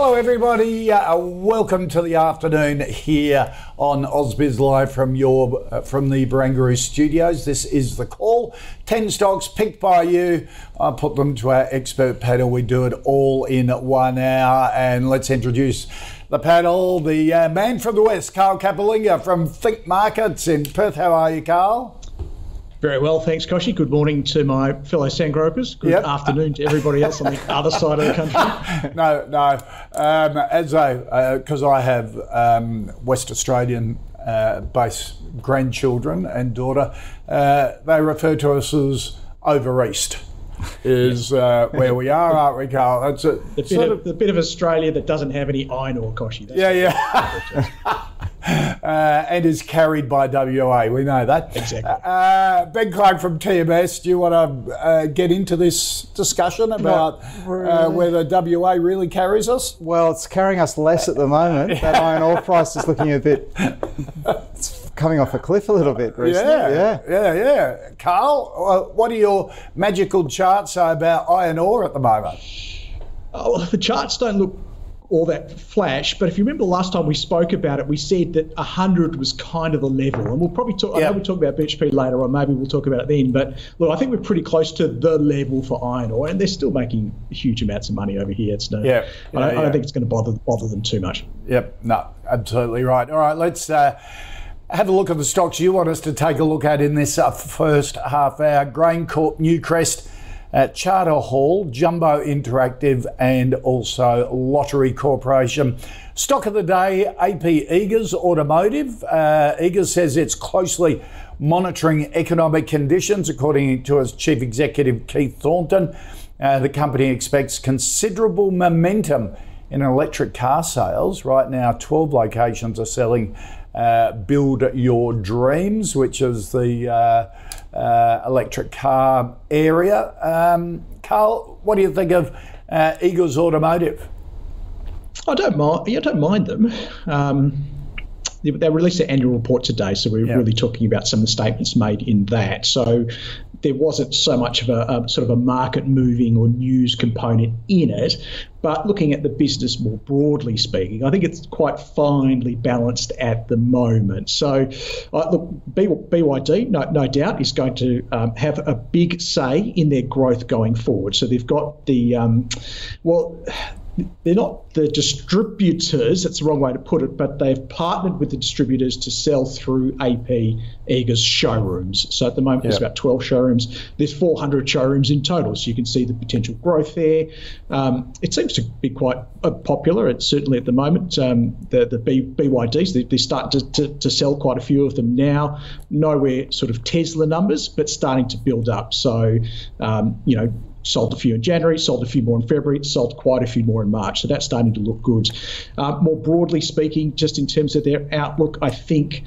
Hello, everybody. Uh, welcome to the afternoon here on Ausbiz Live from your uh, from the Barangaroo Studios. This is the call. Ten stocks picked by you. I put them to our expert panel. We do it all in one hour, and let's introduce the panel. The uh, man from the west, Carl Capolingua from Think Markets in Perth. How are you, Carl? Very well, thanks, Koshi. Good morning to my fellow sandgropers. Good Yep. afternoon to everybody else on the other side of the country. no, no. Um, as I, because I have um, West Australian uh, based grandchildren and daughter, uh, they refer to us as over east. Is uh, where we are, aren't we, Carl? That's a, The bit, sort of, the bit of Australia that doesn't have any iron ore, Koshi. That's yeah, yeah. uh, and is carried by WA. We know that. Exactly. Uh, ben Clark from TMS, do you want to uh, get into this discussion about uh, whether WA really carries us? Well, it's carrying us less at the moment. That iron ore price is looking a bit. It's coming off a cliff a little bit recently. Yeah, yeah, yeah. yeah. Carl, uh, what do your magical charts say about iron ore at the moment? Oh, the charts don't look all that flash, but if you remember last time we spoke about it, we said that 100 was kind of the level. And we'll probably talk, I know we'll talk about BHP later, or maybe we'll talk about it then. But look, I think we're pretty close to the level for iron ore, and they're still making huge amounts of money over here. It's no, Yeah, I, don't, yeah, I don't think it's going to bother bother them too much. Yep, no, absolutely right. All right, let's uh, have a look at the stocks you want us to take a look at in this uh, first half hour. Grain Corp, Newcrest, uh, Charter Hall, Jumbo Interactive, and also Lottery Corporation. Stock of the day, AP Eagers Automotive. Uh, Eagers says it's closely monitoring economic conditions, according to its chief executive Keith Thornton. Uh, the company expects considerable momentum in electric car sales. Right now, 12 locations are selling uh, Build Your Dreams, which is the uh, uh, electric car area. Um, Carl, what do you think of uh, Eagers Automotive? I don't mind. I don't mind them. Um, they, they released their annual report today, so we're Yeah. really talking about some of the statements made in that. So there wasn't so much of a, a sort of a market moving or news component in it. But looking at the business more broadly speaking, I think it's quite finely balanced at the moment. So, uh, look, BYD, no, no doubt, is going to um, have a big say in their growth going forward. So they've got the, um, well, they're not the distributors, that's the wrong way to put it, but they've partnered with the distributors to sell through AP Eagers showrooms. So at the moment, there's about 12 showrooms. There's 400 showrooms in total, so you can see the potential growth there. Um, it seems to be quite uh, popular. It's certainly at the moment. Um, the the B, BYDs, they, they're starting to, to, to sell quite a few of them now. Nowhere sort of Tesla numbers, but starting to build up. So, um, you know, sold a few in January, sold a few more in February, sold quite a few more in March. So that's starting to look good. Uh, more broadly speaking, just in terms of their outlook, I think.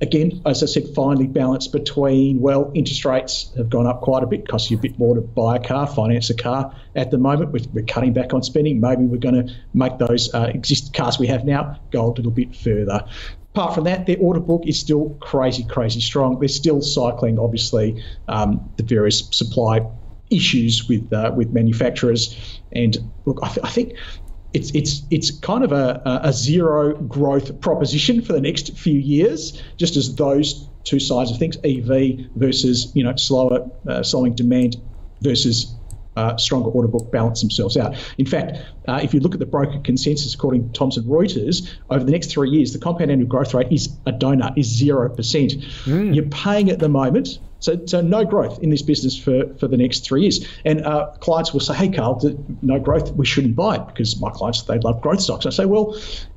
Again, as I said, finely balanced between, well, interest rates have gone up quite a bit, costs you a bit more to buy a car, finance a car. At the moment, we're, we're cutting back on spending. Maybe we're going to make those uh, existing cars we have now go a little bit further. Apart from that, their order book is still crazy, crazy strong. They're still cycling, obviously, um, the various supply issues with uh, with manufacturers. And look, I, th- I think it's it's it's kind of a, a- zero growth proposition for the next few years, just as those two sides of things, EV versus you know slower uh, slowing demand versus uh, stronger order book balance themselves out. In fact, uh, if you look at the broker consensus according to Thomson Reuters, over the next three years, the compound annual growth rate is a donut, is zero percent. Mm. You're paying at the moment so, so no growth in this business for, for the next three years. And uh, clients will say, hey, Carl, no growth, we shouldn't buy it because my clients, they love growth stocks. I say, well,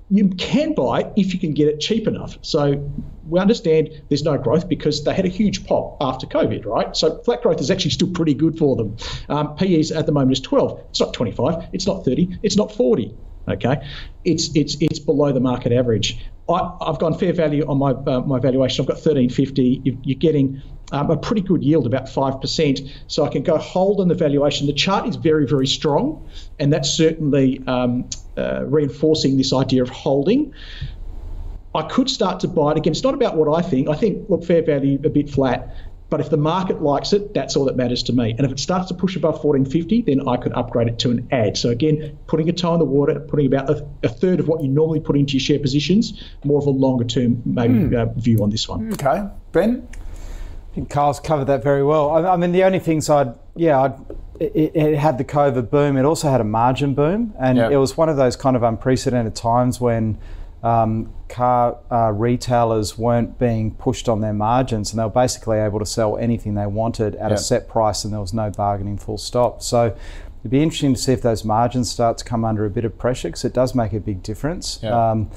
you can buy it if you can get it cheap enough. So we understand there's no growth because they had a huge pop after COVID, right? So flat growth is actually still pretty good for them. Um, PEs at the moment is 12. It's not 25. It's not 30. It's not 40. Okay, it's it's it's below the market average. I, have gone fair value on my uh, my valuation. I've got 1350. You're getting um, a pretty good yield, about 5%. So I can go hold on the valuation. The chart is very, very strong, and that's certainly um, uh, reinforcing this idea of holding. I could start to buy it again. It's not about what I think. I think, look, fair value a bit flat. But if the market likes it, that's all that matters to me. And if it starts to push above 1450, then I could upgrade it to an ad. So again, putting a toe in the water, putting about a, a third of what you normally put into your share positions, more of a longer term maybe mm. uh, view on this one. Okay, Ben. I think Carl's covered that very well. I, I mean, the only things I'd, yeah, I'd, it, it, had the COVID boom. It also had a margin boom, and yep. it was one of those kind of unprecedented times when um, car uh, retailers weren't being pushed on their margins, and they were basically able to sell anything they wanted at yep. a set price, and there was no bargaining. Full stop. So. It'd be interesting to see if those margins start to come under a bit of pressure because it does make a big difference. Yep. Um,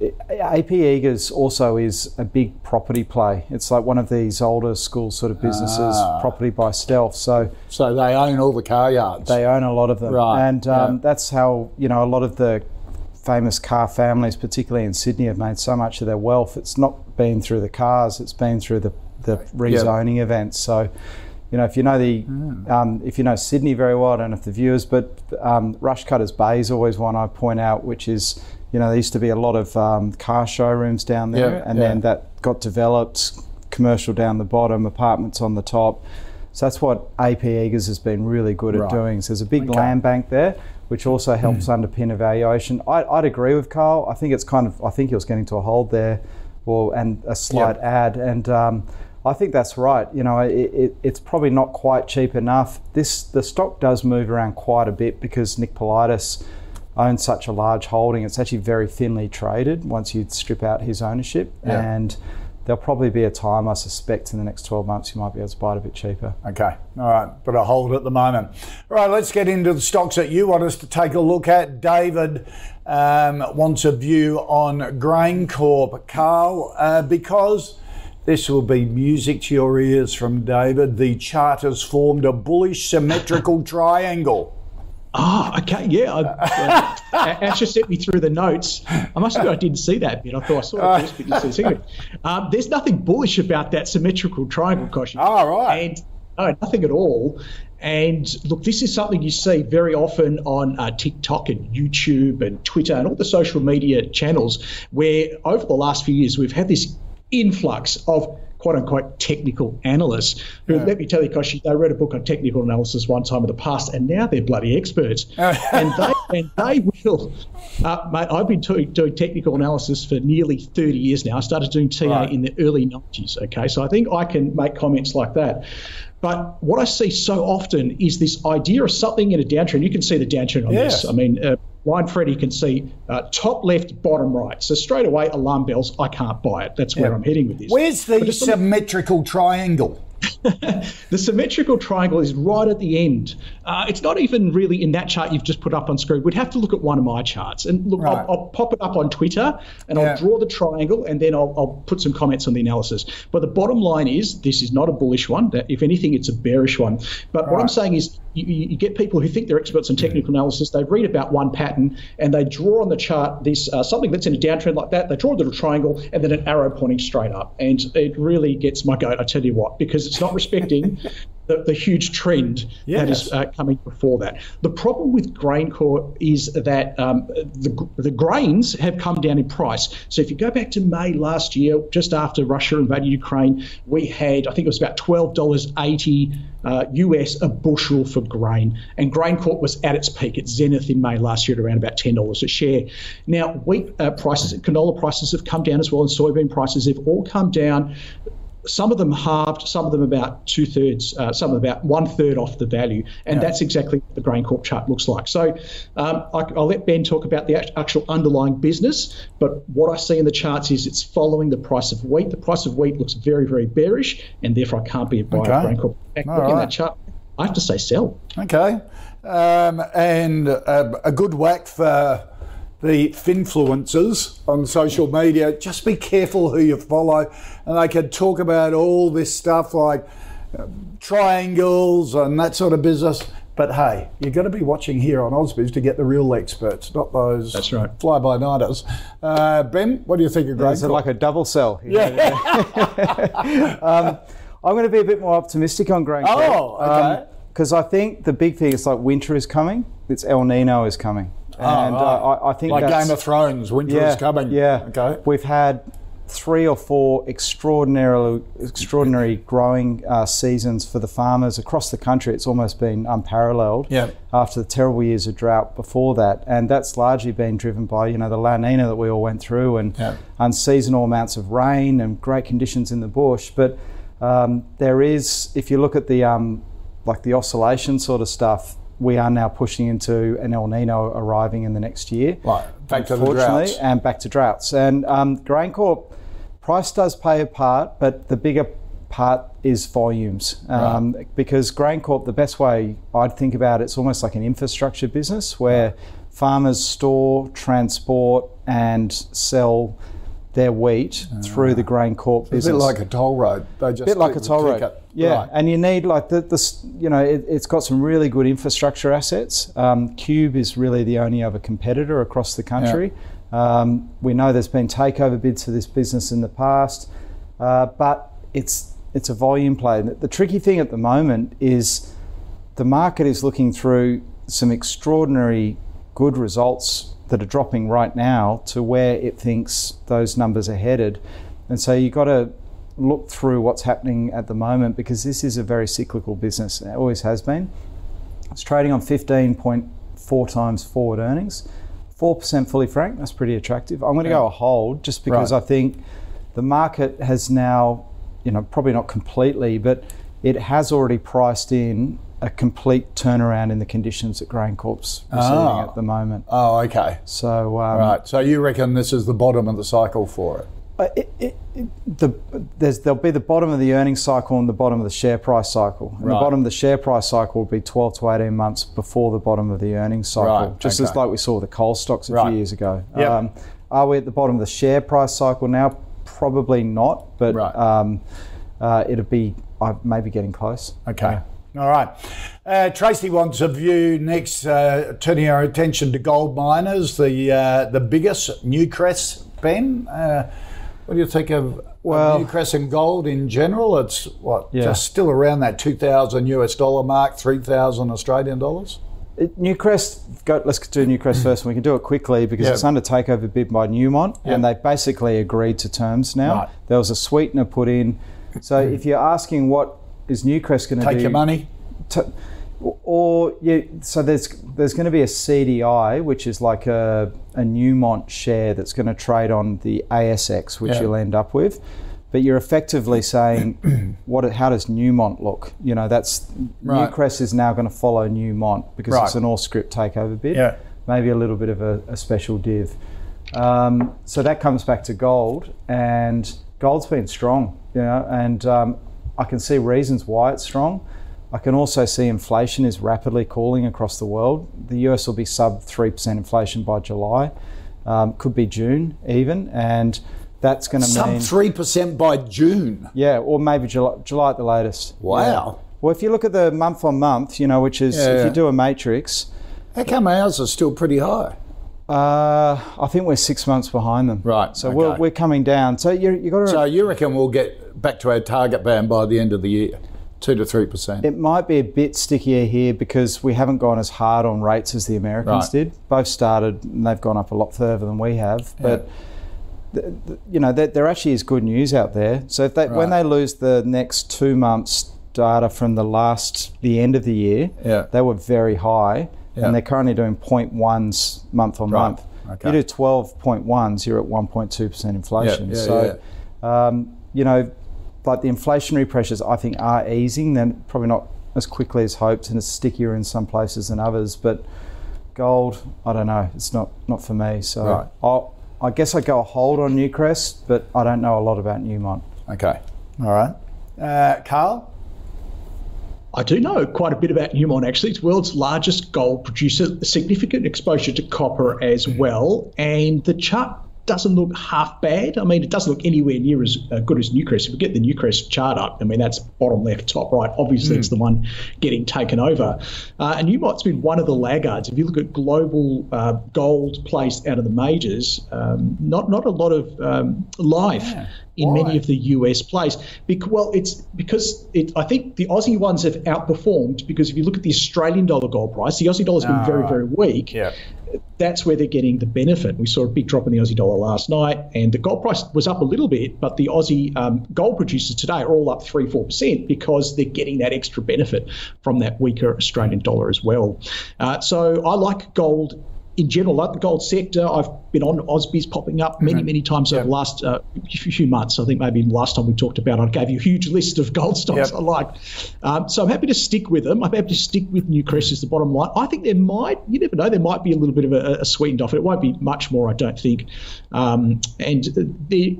AP Eagers also is a big property play. It's like one of these older school sort of businesses, ah. property by stealth. So, so they own all the car yards. They own a lot of them, right? And um, that's how you know a lot of the famous car families, particularly in Sydney, have made so much of their wealth. It's not been through the cars; it's been through the the rezoning yep. events. So, you know, if you know the mm. um, if you know Sydney very well, I don't know if the viewers, but um, Rushcutters Bay is always one I point out, which is you know, there used to be a lot of um, car showrooms down there, yeah, and yeah. then that got developed, commercial down the bottom, apartments on the top. So that's what AP Eagers has been really good right. at doing. So there's a big okay. land bank there, which also helps mm. underpin evaluation. I, would agree with Carl. I think it's kind of, I think he was getting to a hold there, or and a slight yep. add, and. Um, I think that's right. You know, it, it, it's probably not quite cheap enough. This the stock does move around quite a bit because Nick Politis owns such a large holding. It's actually very thinly traded once you strip out his ownership. Yeah. And there'll probably be a time, I suspect, in the next 12 months you might be able to buy it a bit cheaper. Okay, all right, but a hold at the moment. All right, let's get into the stocks that you want us to take a look at. David um, wants a view on GrainCorp. Carl, uh, because this will be music to your ears from David, the chart has formed a bullish symmetrical triangle. Oh, okay, yeah. I, uh, Asher sent me through the notes. I must admit I didn't see that bit. I thought I saw the first bit, see the um, There's nothing bullish about that symmetrical triangle, Koshi. Oh, right. And no, nothing at all. And look, this is something you see very often on uh, TikTok and YouTube and Twitter and all the social media channels, where over the last few years we've had this influx of quote unquote technical analysts who, yeah. let me tell you, because they read a book on technical analysis one time in the past, and now they're bloody experts. and they and they will, uh, mate. I've been doing, doing technical analysis for nearly 30 years now. I started doing TA right. in the early 90s. Okay, so I think I can make comments like that. But what I see so often is this idea of something in a downtrend. You can see the downtrend on yes. this. I mean, uh, line Freddy can see uh, top left, bottom right. So straight away, alarm bells. I can't buy it. That's where yeah. I'm heading with this. Where's the symmetrical triangle? the symmetrical triangle is right at the end. Uh, it's not even really in that chart you've just put up on screen. We'd have to look at one of my charts. And look, right. I'll, I'll, pop it up on Twitter and yeah. I'll draw the triangle and then I'll, I'll, put some comments on the analysis. But the bottom line is this is not a bullish one. If anything, it's a bearish one. But right. what I'm saying is you, you, get people who think they're experts in technical analysis. They read about one pattern and they draw on the chart this uh, something that's in a downtrend like that. They draw a little triangle and then an arrow pointing straight up. And it really gets my goat, I tell you what, because it's not respecting the, the huge trend yes. that is uh, coming before that. The problem with grain GrainCorp is that um, the, the grains have come down in price. So if you go back to May last year, just after Russia invaded Ukraine, we had, I think it was about $12.80 uh, US a bushel for grain. And grain GrainCorp was at its peak at zenith in May last year at around about $10 a share. Now, wheat uh, prices, canola prices have come down as well, and soybean prices have all come down some of them halved, some of them about two thirds, uh, some of them about one third off the value, and yeah. that's exactly what the GrainCorp chart looks like. So um, I, will let Ben talk about the actual underlying business, but what I see in the charts is it's following the price of wheat. The price of wheat looks very, very bearish, and therefore I can't be a buyer okay. of GrainCorp. Looking right. at that chart, I have to say sell. Okay, um, and uh, a good whack for the finfluencers on social media, just be careful who you follow. And they can talk about all this stuff like uh, triangles and that sort of business. But hey, you've got to be watching here on Ausbiz to get the real experts, not those That's right. fly-by-nighters. Uh, ben, what do you think of Grain? Is it like a double sell? Yeah. um, I'm going to be a bit more optimistic on grain. Oh, okay. Because um, I think the big thing is like winter is coming. It's El Nino is coming. And oh, right. uh, I, I, think like Game of Thrones, winter yeah, is coming. Yeah. Okay. We've had three or four extraordinarily extraordinary growing uh, seasons for the farmers across the country. It's almost been unparalleled. Yeah. After the terrible years of drought before that, and that's largely been driven by you know the La Nina that we all went through and yeah. unseasonal amounts of rain and great conditions in the bush. But um, there is, if you look at the um, like the oscillation sort of stuff, we are now pushing into an El Nino arriving in the next year. Right, back to the droughts. And back to droughts. And um, GrainCorp, price does play a part, but the bigger part is volumes. Um, right. Because GrainCorp, the best way I'd think about it, it's almost like an infrastructure business where farmers store, transport, and sell their wheat through the GrainCorp business. A bit like a toll road. They just a bit like a toll road. Yeah, right. and you need like the, this. You know, it, has got some really good infrastructure assets. Um, Qube is really the only other competitor across the country. Yeah. Um, we know there's been takeover bids for this business in the past, uh, but it's it's a volume play. The, the tricky thing at the moment is the market is looking through some extraordinary good results that are dropping right now to where it thinks those numbers are headed. And so you've got to look through what's happening at the moment because this is a very cyclical business. It always has been. It's trading on 15.4 times forward earnings. 4% fully franked, that's pretty attractive. I'm going to go a hold just because right. I think the market has now, you know, probably not completely, but it has already priced in a complete turnaround in the conditions that GrainCorp's receiving oh. at the moment. Oh, okay. So um, right. So you reckon this is the bottom of the cycle for it? Uh, it, it, it, the, there'll be the bottom of the earnings cycle and the bottom of the share price cycle. And right. the bottom of the share price cycle will be 12 to 18 months before the bottom of the earnings cycle, right. just okay. as like we saw the coal stocks a right. few years ago. Yep. Um, are we at the bottom of the share price cycle now? Probably not, but um, uh, it'll be uh, maybe getting close. Okay. Yeah. All right. Uh, Tracy wants a view next, uh, turning our attention to gold miners, the uh, the biggest, Newcrest, Ben. Uh, what do you think of well, Newcrest and gold in general? It's what, yeah. just still around that 2,000 US dollar mark, 3,000 Australian dollars? It, Newcrest, go, let's do Newcrest first, and we can do it quickly because yep. it's under takeover bid by Newmont, yep. and they basically agreed to terms now. Right. There was a sweetener put in. So if you're asking what is Newcrest going to take your money? To, or yeah, so there's there's going to be a CDI, which is like a, a Newmont share that's going to trade on the ASX, which yeah. you'll end up with. But you're effectively saying, what? How does Newmont look? You know, that's right. Newcrest is now going to follow Newmont because right. it's an all scrip takeover bid. Yeah. Maybe a little bit of a, a special div. Um, so that comes back to gold, and gold's been strong, you know, and um, I can see reasons why it's strong. I can also see inflation is rapidly cooling across the world. The US will be sub 3% inflation by July, um, could be June even, and that's going to mean. Sub 3% by June? Yeah, or maybe July, July at the latest. Wow. Yeah. Well, if you look at the month on month, you know, which is, yeah, if yeah. you do a matrix. How come ours are still pretty high? Uh, I think we're six months behind them. Right. So okay. we're, we're coming down. So you you got to. So you reckon we'll get back to our target band by the end of the year? Two to three percent. It might be a bit stickier here because we haven't gone as hard on rates as the Americans right. did. Both started and they've gone up a lot further than we have. But yeah. th- th- you know, there, there, actually is good news out there. So if they, right. when they lose the next two months data from the last the end of the year, yeah. they were very high yeah. and they're currently doing 0.1s month on right. month. Okay. You do 12.1s, you're at 1.2% inflation. Yeah, so, um, you know, like the inflationary pressures, I think are easing. They're probably not as quickly as hoped, and it's stickier in some places than others. But gold, I don't know. It's not not for me. So right. I'll, I guess I go a hold on Newcrest, but I don't know a lot about Newmont. Okay. All right. Uh, Carl? I do know quite a bit about Newmont actually. It's world's largest gold producer, significant exposure to copper as well. And the chart doesn't look half bad. I mean, it doesn't look anywhere near as uh, good as Newcrest. If we get the Newcrest chart up, I mean, that's bottom left, top right. Obviously, mm. it's the one getting taken over. Uh, and Newmont's been one of the laggards. If you look at global uh, gold placed out of the majors, um, not not a lot of um, life. Yeah. In Why? many of the US plays, because well, it's because it. I think the Aussie ones have outperformed because if you look at the Australian dollar gold price, the Aussie dollar's been very, very weak. Yeah that's where they're getting the benefit. We saw a big drop in the Aussie dollar last night, and the gold price was up a little bit, but the Aussie um, gold producers today are all up three, four percent because they're getting that extra benefit from that weaker Australian dollar as well. Uh, so I like gold in general, like the gold sector, I've been on Ausbiz popping up many, mm-hmm. many times yep. over the last uh, few months. I think maybe last time we talked about, I gave you a huge list of gold stocks yep. I like. Um, so I'm happy to stick with them. I'm happy to stick with Newcrest as the bottom line. I think there might, you never know, there might be a little bit of a, a sweetened offer. It won't be much more, I don't think. Um, and the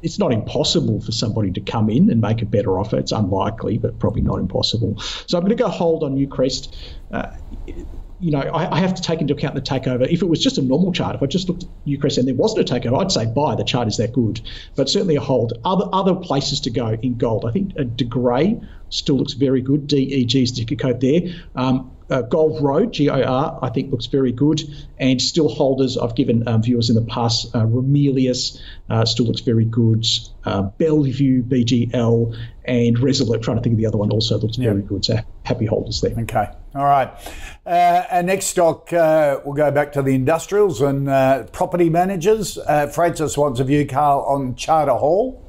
it's not impossible for somebody to come in and make a better offer. It's unlikely, but probably not impossible. So I'm going to go hold on Newcrest. Uh, you know, I, I, have to take into account the takeover. If it was just a normal chart, if I just looked at Newcrest and there wasn't a takeover, I'd say buy. The chart is that good, but certainly a hold. Other other places to go in gold. I think a De Grey still looks very good. DEG is the ticker code there. Um, uh, Gold Road, GOR, I think looks very good. And still holders, I've given um, viewers in the past, uh, Ramelius uh, still looks very good. Uh, Bellevue, BGL, and Resolute, trying to think of the other one, also looks very good. So happy holders there. Okay. All right. Uh, our next stock, uh, we'll go back to the industrials and uh, property managers. Uh, Francis wants a view, Carl, on Charter Hall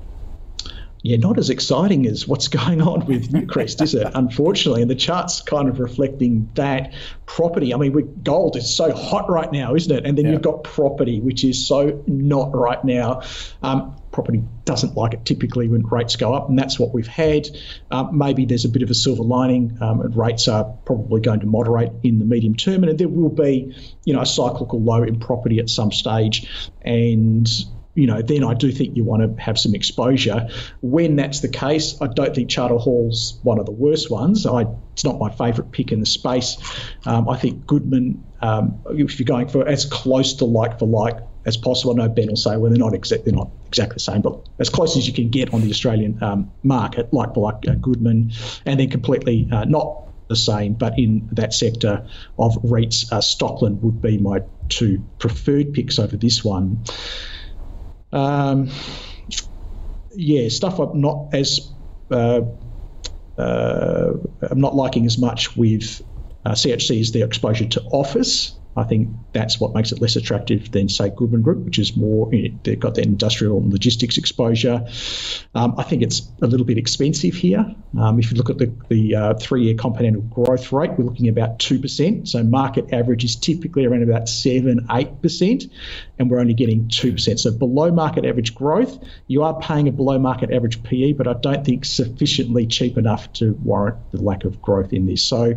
yeah, not as exciting as what's going on with Newcrest, is it? Unfortunately, and the chart's kind of reflecting that property. I mean, gold is so hot right now, isn't it? And then yeah. you've got property, which is so not right now. Um, property doesn't like it typically when rates go up, and that's what we've had. Um, maybe there's a bit of a silver lining, um, and rates are probably going to moderate in the medium term, and there will be, you know, a cyclical low in property at some stage, and you know, then I do think you want to have some exposure. When that's the case, I don't think Charter Hall's one of the worst ones. I, it's not my favourite pick in the space. Um, I think Goodman, um, if you're going for as close to like for like as possible, I know Ben will say, well, they're not, exact, they're not exactly the same, but as close as you can get on the Australian um, market, like like uh, Goodman, and then completely uh, not the same, but in that sector of REITs, uh, Stockland would be my two preferred picks over this one. Um, yeah, stuff I'm not as uh, uh, I'm not liking as much with uh, CHC is their exposure to office. I think that's what makes it less attractive than, say, Goodman Group, which is more, you know, they've got that industrial and logistics exposure. Um, I think it's a little bit expensive here. Um, if you look at the, the uh, three year compound growth rate, we're looking about 2%. So market average is typically around about 7 8%, and we're only getting 2%. So below market average growth, you are paying a below market average PE, but I don't think sufficiently cheap enough to warrant the lack of growth in this. So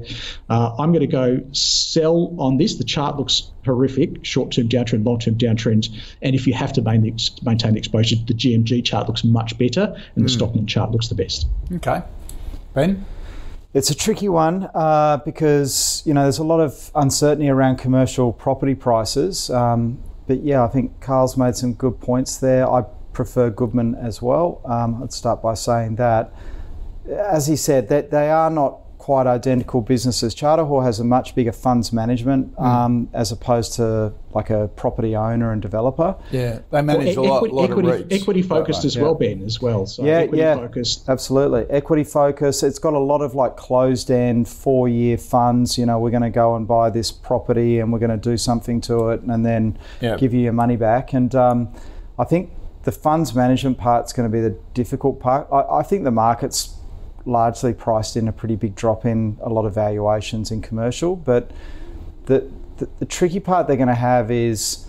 uh, I'm going to go sell on this. The chart looks horrific, short-term downtrend, long-term downtrend, and if you have to maintain the exposure, the GMG chart looks much better, and the mm. Stockland chart looks the best. Okay, Ben. It's a tricky one uh, because you know there's a lot of uncertainty around commercial property prices. Um, but yeah, I think Carl's made some good points there. I prefer Goodman as well. Um, I'd start by saying that, as he said, that they are not quite identical businesses. Charter Hall has a much bigger funds management mm. um, as opposed to like a property owner and developer. Yeah, they manage well, a lot, equity, lot equity, of REITs. Equity focused as yeah. well, Ben, as well. So yeah, yeah, focused. absolutely. Equity focused. It's got a lot of like closed end four year funds. You know, we're going to go and buy this property and we're going to do something to it and then yeah. give you your money back. And um, I think the funds management part's going to be the difficult part. I, I think the market's largely priced in a pretty big drop in a lot of valuations in commercial. But the, the, the tricky part they're going to have is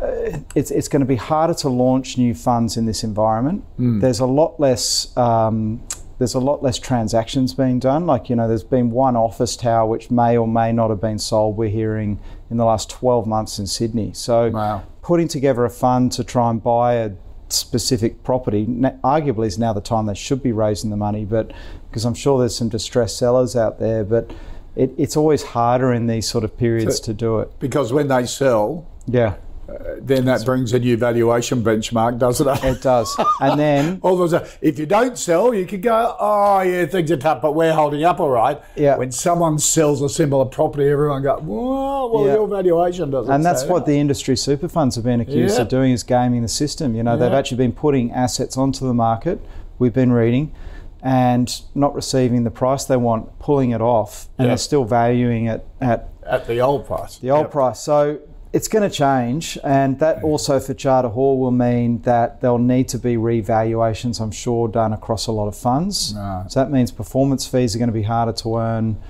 uh, it's, it's going to be harder to launch new funds in this environment. Mm. There's a lot less um, there's a lot less transactions being done. Like, you know, there's been one office tower which may or may not have been sold, we're hearing, in the last 12 months in Sydney. So, wow. putting together a fund to try and buy a specific property, arguably, is now the time they should be raising the money, but because I'm sure there's some distressed sellers out there, but it, it's always harder in these sort of periods so, to do it. Because when they sell, yeah then that brings a new valuation benchmark, doesn't it? It does. And then all if you don't sell, you could go, oh yeah, things are tough, but we're holding up all right. Yeah. When someone sells a similar property, everyone go, whoa, well yeah. your valuation doesn't. And that's what the industry super funds have been accused yeah. of doing is gaming the system. You know, yeah. they've actually been putting assets onto the market. We've been reading. And not receiving the price they want, pulling it off, and they're still valuing it at at the old price. The old yep. price. So it's going to change, and that also for Charter Hall will mean that there'll need to be revaluations, I'm sure, done across a lot of funds. Right. So that means performance fees are going to be harder to earn.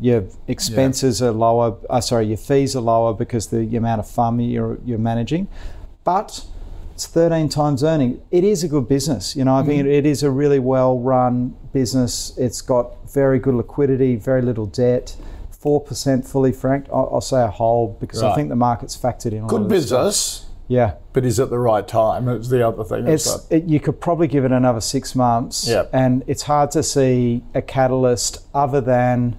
Your expenses yeah. are lower. Uh, sorry, your fees are lower because the amount of fund you're, you're managing. But it's 13 times earning. It is a good business. You know, I think mm-hmm. it is a really well run business. It's got very good liquidity, very little debt four percent fully franked. I'll, I'll, say a hold because right. I think the market's factored in. Good business. Yeah, but is it the right time? It's the other thing. It's, it, you could probably give it another six months. Yep. and it's hard to see a catalyst other than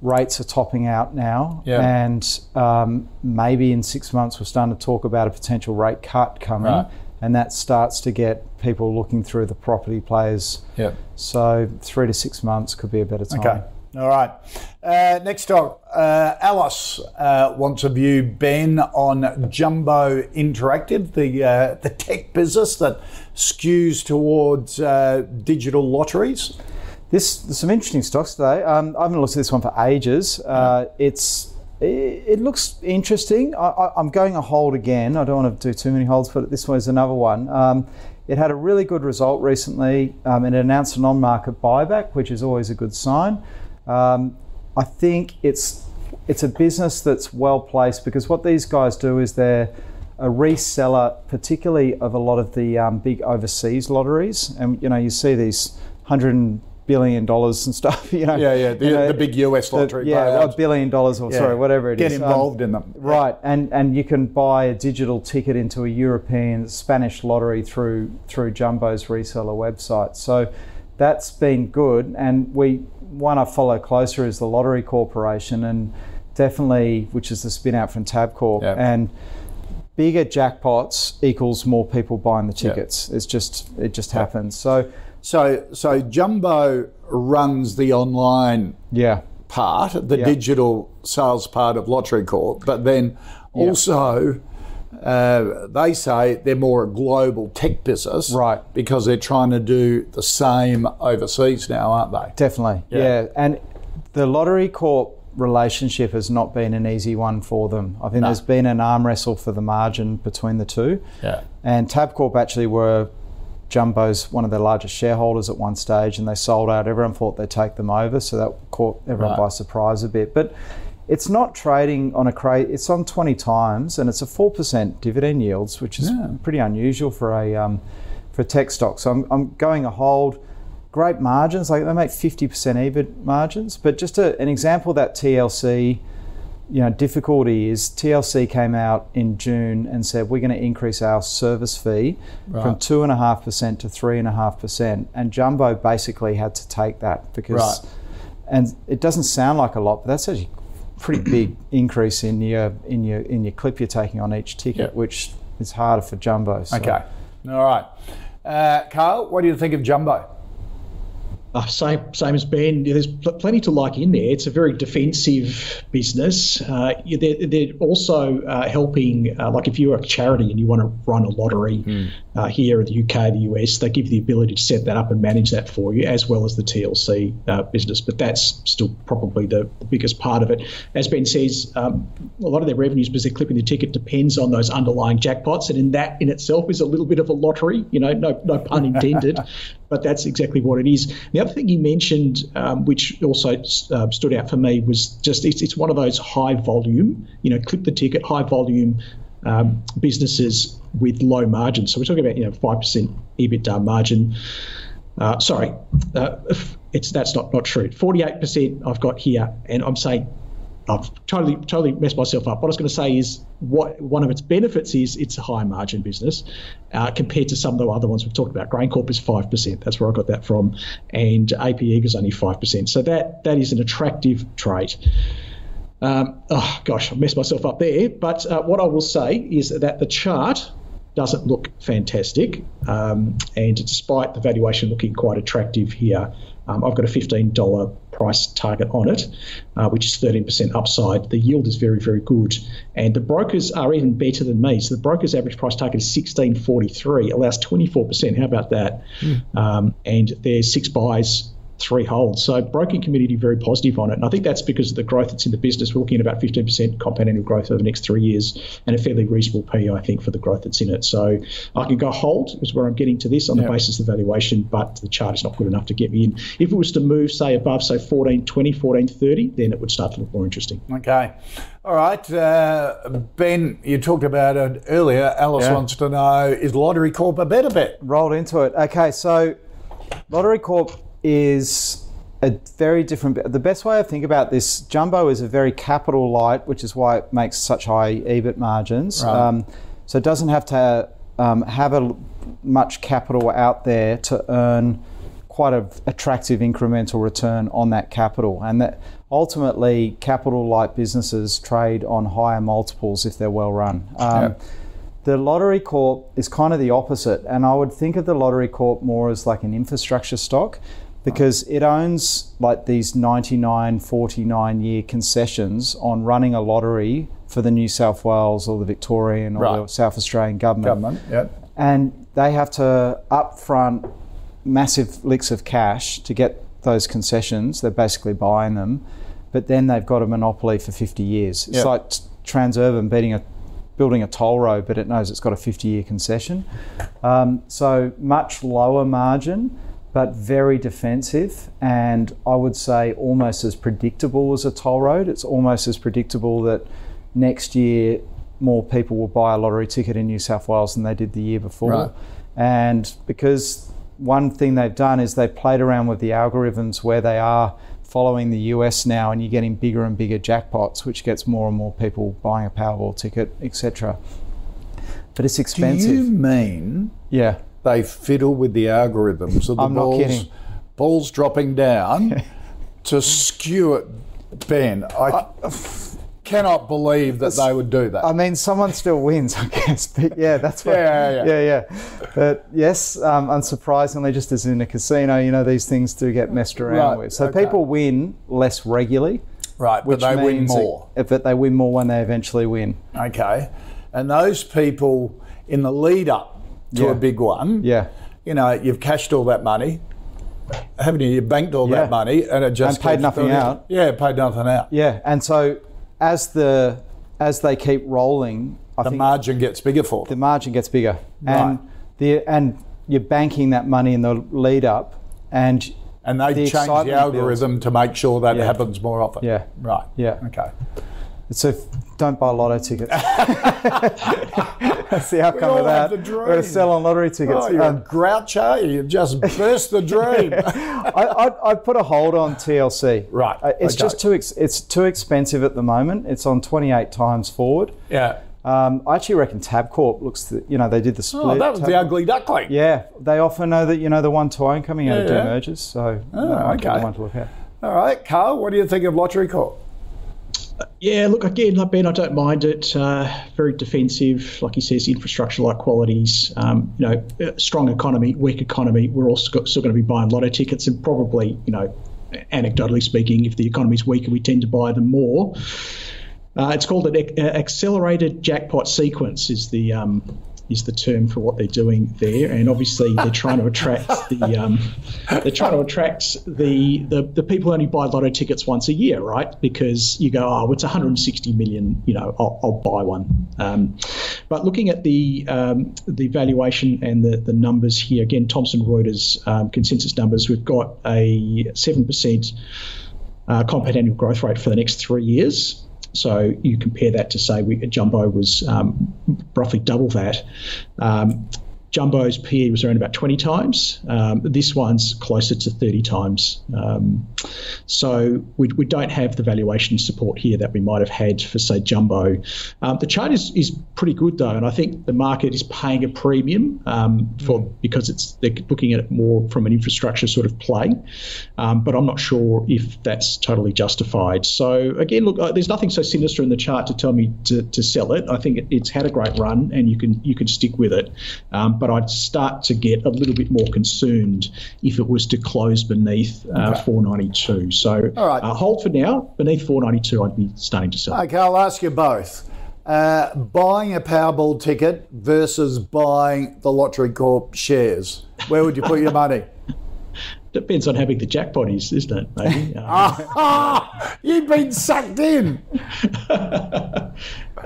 rates are topping out now, yep. and um, maybe in six months we're starting to talk about a potential rate cut coming. Right. And that starts to get people looking through the property players. Yep. So three to six months could be a better time. Okay. All right. Uh, next talk. Uh, Alice uh, wants a view, Ben, on Jumbo Interactive, the uh, the tech business that skews towards uh, digital lotteries. This there's some interesting stocks today. Um, I haven't looked at this one for ages. Uh, it's it, looks interesting. I, am going a hold again. I don't want to do too many holds, but this one is another one. Um, it had a really good result recently. Um, it announced an on-market buyback, which is always a good sign. Um, I think it's it's a business that's well placed because what these guys do is they're a reseller, particularly of a lot of the um, big overseas lotteries, and you know you see these hundred billion dollars and stuff. You know, yeah, yeah, the, you know, the big US lottery, the, yeah, a billion dollars or yeah. sorry, whatever it Get is. Get um, involved um, in them, right? And and you can buy a digital ticket into a European Spanish lottery through through Jumbo's reseller website. So that's been good, and we one I follow closer is the Lottery Corporation, and definitely, which is the spin out from Tabcorp. Yep. And bigger jackpots equals more people buying the tickets. Yep. It's just it just yep. happens. So so so Jumbo runs the online yeah part, the digital sales part of Lottery Corp, but then also uh, they say they're more a global tech business, right? Because they're trying to do the same overseas now, aren't they? Definitely, yeah. yeah. And the Lottery Corp relationship has not been an easy one for them. I think no. there's been an arm wrestle for the margin between the two. Yeah. And Tabcorp actually were Jumbo's one of their largest shareholders at one stage, and they sold out. Everyone thought they'd take them over, so that caught everyone right. by surprise a bit. But it's not trading on a crate. It's on 20 times, and it's a four percent dividend yields, which is yeah. pretty unusual for a um, for a tech stock. So I'm, I'm going a hold. Great margins, like they make 50% EBIT margins. But just a, an example that TLC, you know, difficulty is TLC came out in June and said we're going to increase our service fee right. from two and a half percent to three and a half percent, and Jumbo basically had to take that because. Right. And it doesn't sound like a lot, but that's actually pretty big increase in your in your in your clip you're taking on each ticket, yep. which is harder for jumbo. So. Okay, all right. Uh, Carl, what do you think of jumbo? Uh, same, same as Ben. There's pl- plenty to like in there. It's a very defensive business. Uh, they're, they're, also uh, helping, uh, like if you're a charity and you want to run a lottery mm. here in the UK, the US, they give you the ability to set that up and manage that for you, as well as the TLC uh, business. But that's still probably the, the, biggest part of it. As Ben says, um, a lot of their revenues, because they're clipping the ticket, depends on those underlying jackpots, and in that in itself is a little bit of a lottery. You know, no, no pun intended. but that's exactly what it is. The other thing you mentioned, um, which also uh, stood out for me, was just it's, it's one of those high volume, you know, clip the ticket, high volume um, businesses with low margins. So we're talking about you know five percent EBITDA margin. Uh, sorry, uh, it's that's not not true. Forty eight percent I've got here, and I'm saying I've totally totally messed myself up. What I was going to say is what one of its benefits is it's a high margin business uh, compared to some of the other ones we've talked about. GrainCorp is five percent. That's where I got that from, and AP is only five percent. So that that is an attractive trait. Um, oh gosh, I messed myself up there. But uh, what I will say is that the chart doesn't look fantastic, um, and despite the valuation looking quite attractive here, um, I've got a $15 price target on it, uh, which is 13% upside. The yield is very, very good, and the brokers are even better than me. So the broker's average price target is 16.43, allows 24%. How about that? Mm. Um, and there's six buys three holds. So broking community very positive on it, and I think that's because of the growth that's in the business. We're looking at about 15% compound annual growth over the next three years, and a fairly reasonable PE, I think, for the growth that's in it. So I can go hold is where I'm getting to this on the basis of the valuation, but the chart is not good enough to get me in. If it was to move, say above, say 1420, 1430, then it would start to look more interesting. Okay. All right, uh, Ben, you talked about it earlier. Alice yeah. wants to know is Lottery Corp a better bet? Rolled into it. Okay, so Lottery Corp is a very different. The best way I think about this, Jumbo is a very capital light, which is why it makes such high EBIT margins. Right. Um, so it doesn't have to um, have a much capital out there to earn quite an attractive incremental return on that capital, and that ultimately capital light businesses trade on higher multiples if they're well run. Um, yep. The Lottery Corp is kind of the opposite, and I would think of the Lottery Corp more as like an infrastructure stock because it owns like these 99 49 year concessions on running a lottery for the New South Wales or the Victorian or right. the South Australian government. Government, yep. And they have to upfront massive licks of cash to get those concessions. They're basically buying them, but then they've got a monopoly for 50 years. It's yep. like Transurban beating a building a toll road, but it knows it's got a 50 year concession. Um, so much lower margin but very defensive and I would say almost as predictable as a toll road. It's almost as predictable that next year more people will buy a lottery ticket in New South Wales than they did the year before. Right. And because one thing they've done is they've played around with the algorithms where they are following the US now and you're getting bigger and bigger jackpots, which gets more and more people buying a Powerball ticket, etc. But it's expensive. Do you mean? Yeah they fiddle with the algorithms of the I'm balls, balls dropping down to skew it. Ben, I, I cannot believe that they would do that. I mean, someone still wins, I guess. But yeah, that's what. yeah, yeah, yeah, yeah. But yes, um, unsurprisingly, just as in a casino, you know, these things do get messed around right, with. So okay. people win less regularly. Right, but they win more. But they win more when they eventually win. Okay, and those people in the lead up to yeah. a big one. Yeah. You know, you've cashed all that money, haven't you? You banked all yeah. that money, and it just and paid nothing out. Yeah, paid nothing out. Yeah, and so as the as they keep rolling, I the margin gets bigger for them. The margin gets bigger, right. and the and you're banking that money in the lead up, and and they the change the algorithm builds. to make sure that yeah. happens more often. Yeah. Right. Yeah. Okay. So don't buy lotto tickets. That's the outcome of that. We're going to sell on lottery tickets. Oh, you're um, a groucho. You just burst the dream. I, I, I, put a hold on TLC. Right. Uh, it's okay. just too ex- it's too expensive at the moment. It's on 28 times forward. Yeah. Um, I actually reckon Tabcorp looks, the, you know, they did the split. Oh, that was the ugly duckling. Yeah, they often know that you know the one to own coming out yeah, of demergers, so oh, okay. one to look at. All right, Carl, what do you think of Lottery Corp? Yeah, look again, like Ben, I don't mind it. Uh, very defensive, like he says, infrastructure-like qualities. Um, you know, strong economy, weak economy. We're also got, still going to be buying lotto tickets, and probably, you know, anecdotally speaking, if the economy's weaker, we tend to buy them more. Uh, it's called an accelerated jackpot sequence. Is the um, is the term for what they're doing there. And obviously, they're trying to attract the um, they're trying to attract the, the the people only buy lotto tickets once a year, right? Because you go, oh, it's 160 million, you know, I'll, I'll buy one. Um, but looking at the um, the valuation and the the numbers here, again, Thomson Reuters um, consensus numbers, we've got a seven percent uh, compound annual growth rate for the next three years So you compare that to say we, Jumbo was um, roughly double that. Um, Jumbo's PE was around about 20 times. Um, this one's closer to 30 times. Um, so we, we don't have the valuation support here that we might have had for, say, Jumbo. Um, the chart is, is pretty good, though, and I think the market is paying a premium um, for because it's they're looking at it more from an infrastructure sort of play. Um, but I'm not sure if that's totally justified. So again, look, uh, there's nothing so sinister in the chart to tell me to, to sell it. I think it, it's had a great run, and you can you can stick with it. But I'd start to get a little bit more concerned if it was to close beneath uh, okay. 492. So All right. uh, hold for now. Beneath 492, I'd be starting to sell. Okay, I'll ask you both. Uh, buying a Powerball ticket versus buying the Lottery Corp shares. Where would you put your money? Depends on how big the jackpot is, isn't it? Maybe. Um, you've been sucked in.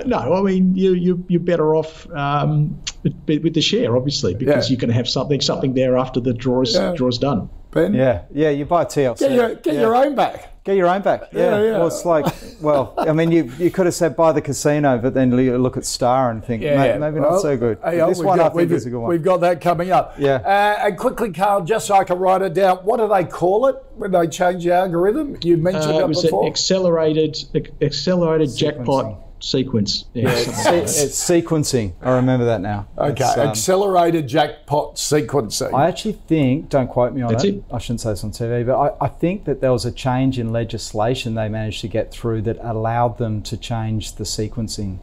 no, I mean you you you're better off um, with the share, obviously, because yeah. you can have something something there after the draws yeah. draws done. Ben? Yeah, yeah. You buy TLC. Get your get yeah. your own back. Get your own back. Yeah, yeah. yeah. Well, it's like, well, I mean, you you could have said buy the casino, but then you look at Star and think yeah, maybe, maybe well, not so good. Hey, this one got, I think is a good one. We've got that coming up. Yeah. Uh, and quickly, Carl, just so I can write it down, what do they call it when they change the algorithm? You mentioned uh, it, it before. accelerated accelerated jackpot sequence. Yeah, it's, it's, sequencing. I remember that now. Okay, um, accelerated jackpot sequencing. I actually think, don't quote me on it, it, I shouldn't say this on TV, but I, I, think that there was a change in legislation they managed to get through that allowed them to change the sequencing.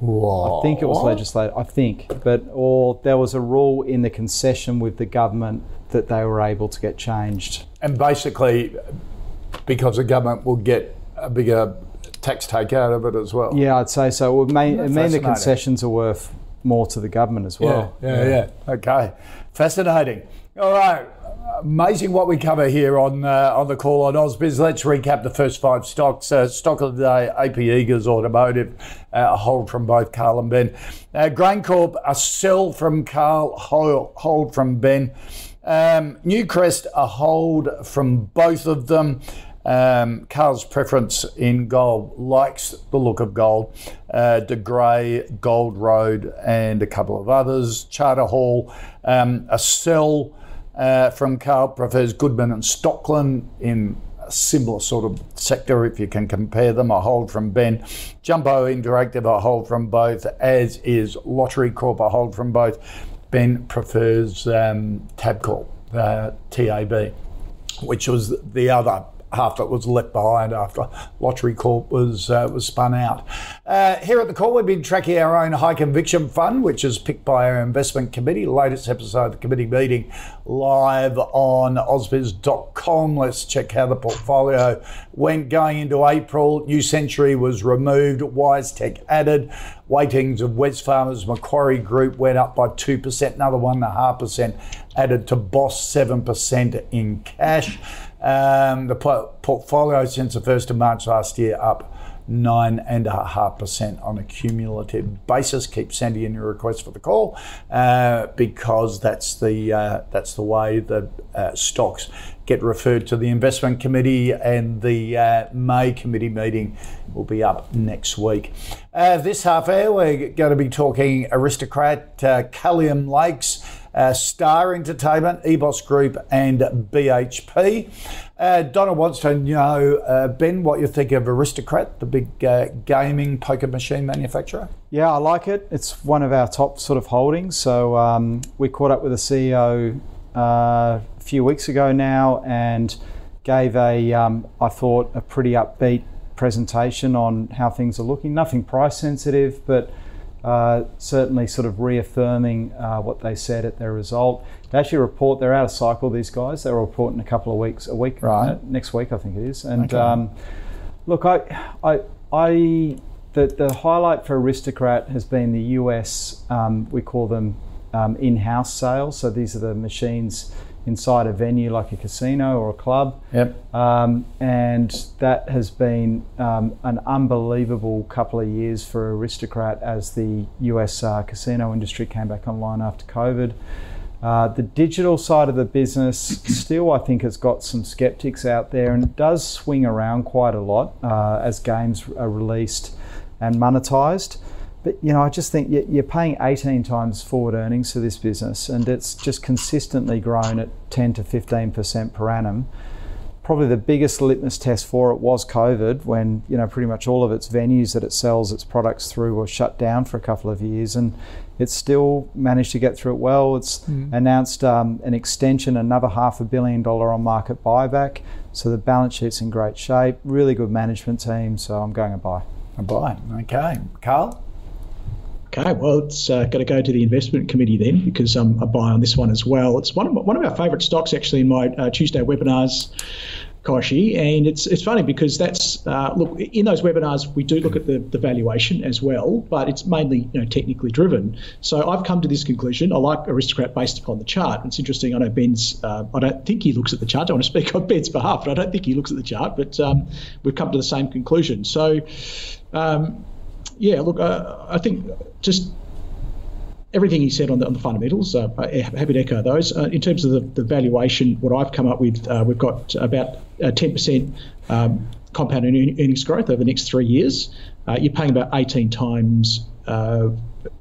Whoa. I think it was legislated. I think, but or there was a rule in the concession with the government that they were able to get changed. And basically, because the government will get a bigger tax take out of it as well. Yeah, I'd say so. It would mean, it mean the concessions are worth more to the government as well. Yeah, yeah, yeah. yeah. Okay, fascinating. All right. Amazing what we cover here on uh, on the call on Ausbiz. Let's recap the first five stocks. Uh, stock of the day: AP Eagers Automotive, uh, a hold from both Carl and Ben. Uh, GrainCorp, a sell from Carl, hold, hold from Ben. Um, Newcrest, a hold from both of them. Um, Carl's preference in gold likes the look of gold. Uh, De Grey, Gold Road, and a couple of others. Charter Hall, um, a sell uh, from Carl prefers Goodman and Stockland in a similar sort of sector if you can compare them. A hold from Ben. Jumbo Interactive, a hold from both, as is Lottery Corp, a hold from both. Ben prefers um, Tabcorp, uh, TAB, which was the other half that was left behind after Lottery Corp was uh, was spun out. Uh, here at the call, we've been tracking our own high conviction fund, which is picked by our investment committee. Latest episode of the committee meeting live on ausbiz.com. Let's check how the portfolio went going into April. New Century was removed, WiseTech added. Weightings of Wesfarmers Macquarie Group went up by 2%, another 1.5% added to Boss 7% in cash. Um, the portfolio since the 1st of March last year up 9.5% on a cumulative basis. Keep sending in your requests for the call uh, because that's the, uh, that's the way that uh, stocks get referred to the investment committee, and the uh, May committee meeting will be up next week. Uh, this half hour, we're going to be talking Aristocrat, uh, Kalium Lakes uh, Star Entertainment, EBOS Group, and BHP. Uh, Donna wants to know, uh, Ben, what you think of Aristocrat, the big uh, gaming poker machine manufacturer. Yeah, I like it. It's one of our top sort of holdings. So um, we caught up with the CEO uh, a few weeks ago now and gave a, um, I thought, a pretty upbeat presentation on how things are looking. Nothing price sensitive, but uh, certainly sort of reaffirming uh, what they said at their result. They actually report they're out of cycle. These guys they'll report in a couple of weeks, a week, right? Uh, next week, I think it is. And okay. um, look, I, I, I, the the highlight for Aristocrat has been the US. Um, we call them um, in-house sales. So these are the machines inside a venue like a casino or a club. Yep. Um, and that has been um, an unbelievable couple of years for Aristocrat as the US uh, casino industry came back online after COVID. Uh, the digital side of the business still, I think, has got some skeptics out there and it does swing around quite a lot uh, as games are released and monetized. But you know, I just think you're paying 18 times forward earnings for this business, and it's just consistently grown at 10 to 15 percent per annum. Probably the biggest litmus test for it was COVID, when you know pretty much all of its venues that it sells its products through were shut down for a couple of years, and it's still managed to get through it well. It's mm. announced um, an extension, another half a billion dollar on market buyback, so the balance sheet's in great shape. Really good management team, so I'm going to buy. A buy, okay, Carl. Okay, well, it's uh, got to go to the investment committee then because I'm a buy on this one as well. It's one of, one of our favourite stocks actually in my uh, Tuesday webinars, Kochie. And it's it's funny because that's, uh, look, in those webinars, we do look at the, the valuation as well, but it's mainly you know technically driven. So I've come to this conclusion. I like Aristocrat based upon the chart. It's interesting. I know Ben's, uh, I don't think he looks at the chart. I want to speak on Ben's behalf, but I don't think he looks at the chart. But um, we've come to the same conclusion. So, um, yeah, look, uh, I think just everything he said on the, on the fundamentals, uh, happy to echo those. Uh, in terms of the, the, valuation, what I've come up with, uh, we've got about 10% uh, um, compound earnings growth over the next three years. Uh, you're paying about 18 times uh,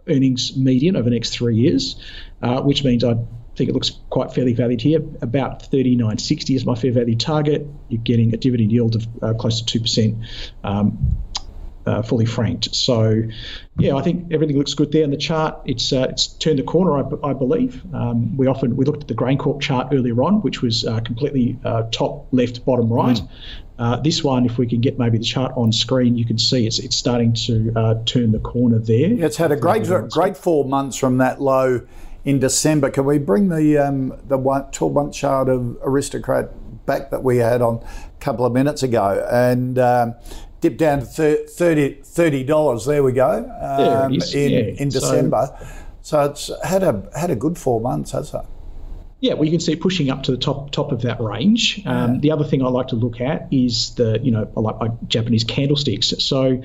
earnings median over the next three years, which means I think it looks quite fairly valued here. About 39.60 is my fair value target. You're getting a dividend yield of close to 2%. Um, uh, fully franked. So, yeah, I think everything looks good there in the chart. It's uh, it's turned the corner, I, I believe. Um, we often we looked at the GrainCorp chart earlier on, which was uh, completely uh, top left, bottom right. Mm. this one, if we can get maybe the chart on screen, you can see it's it's starting to uh, turn the corner there. Yeah, it's had a great great four months from that low in December. Can we bring the um, the one, 12 month chart of Aristocrat back that we had on a couple of minutes ago? And um, dipped down to $30. dollars There we go. Um, in, yeah. in December. So, so, it's had a had a good four months, has it? Yeah, well, you can see it pushing up to the top top of that range. Um. The other thing I like to look at is the you know I like, like Japanese candlesticks. So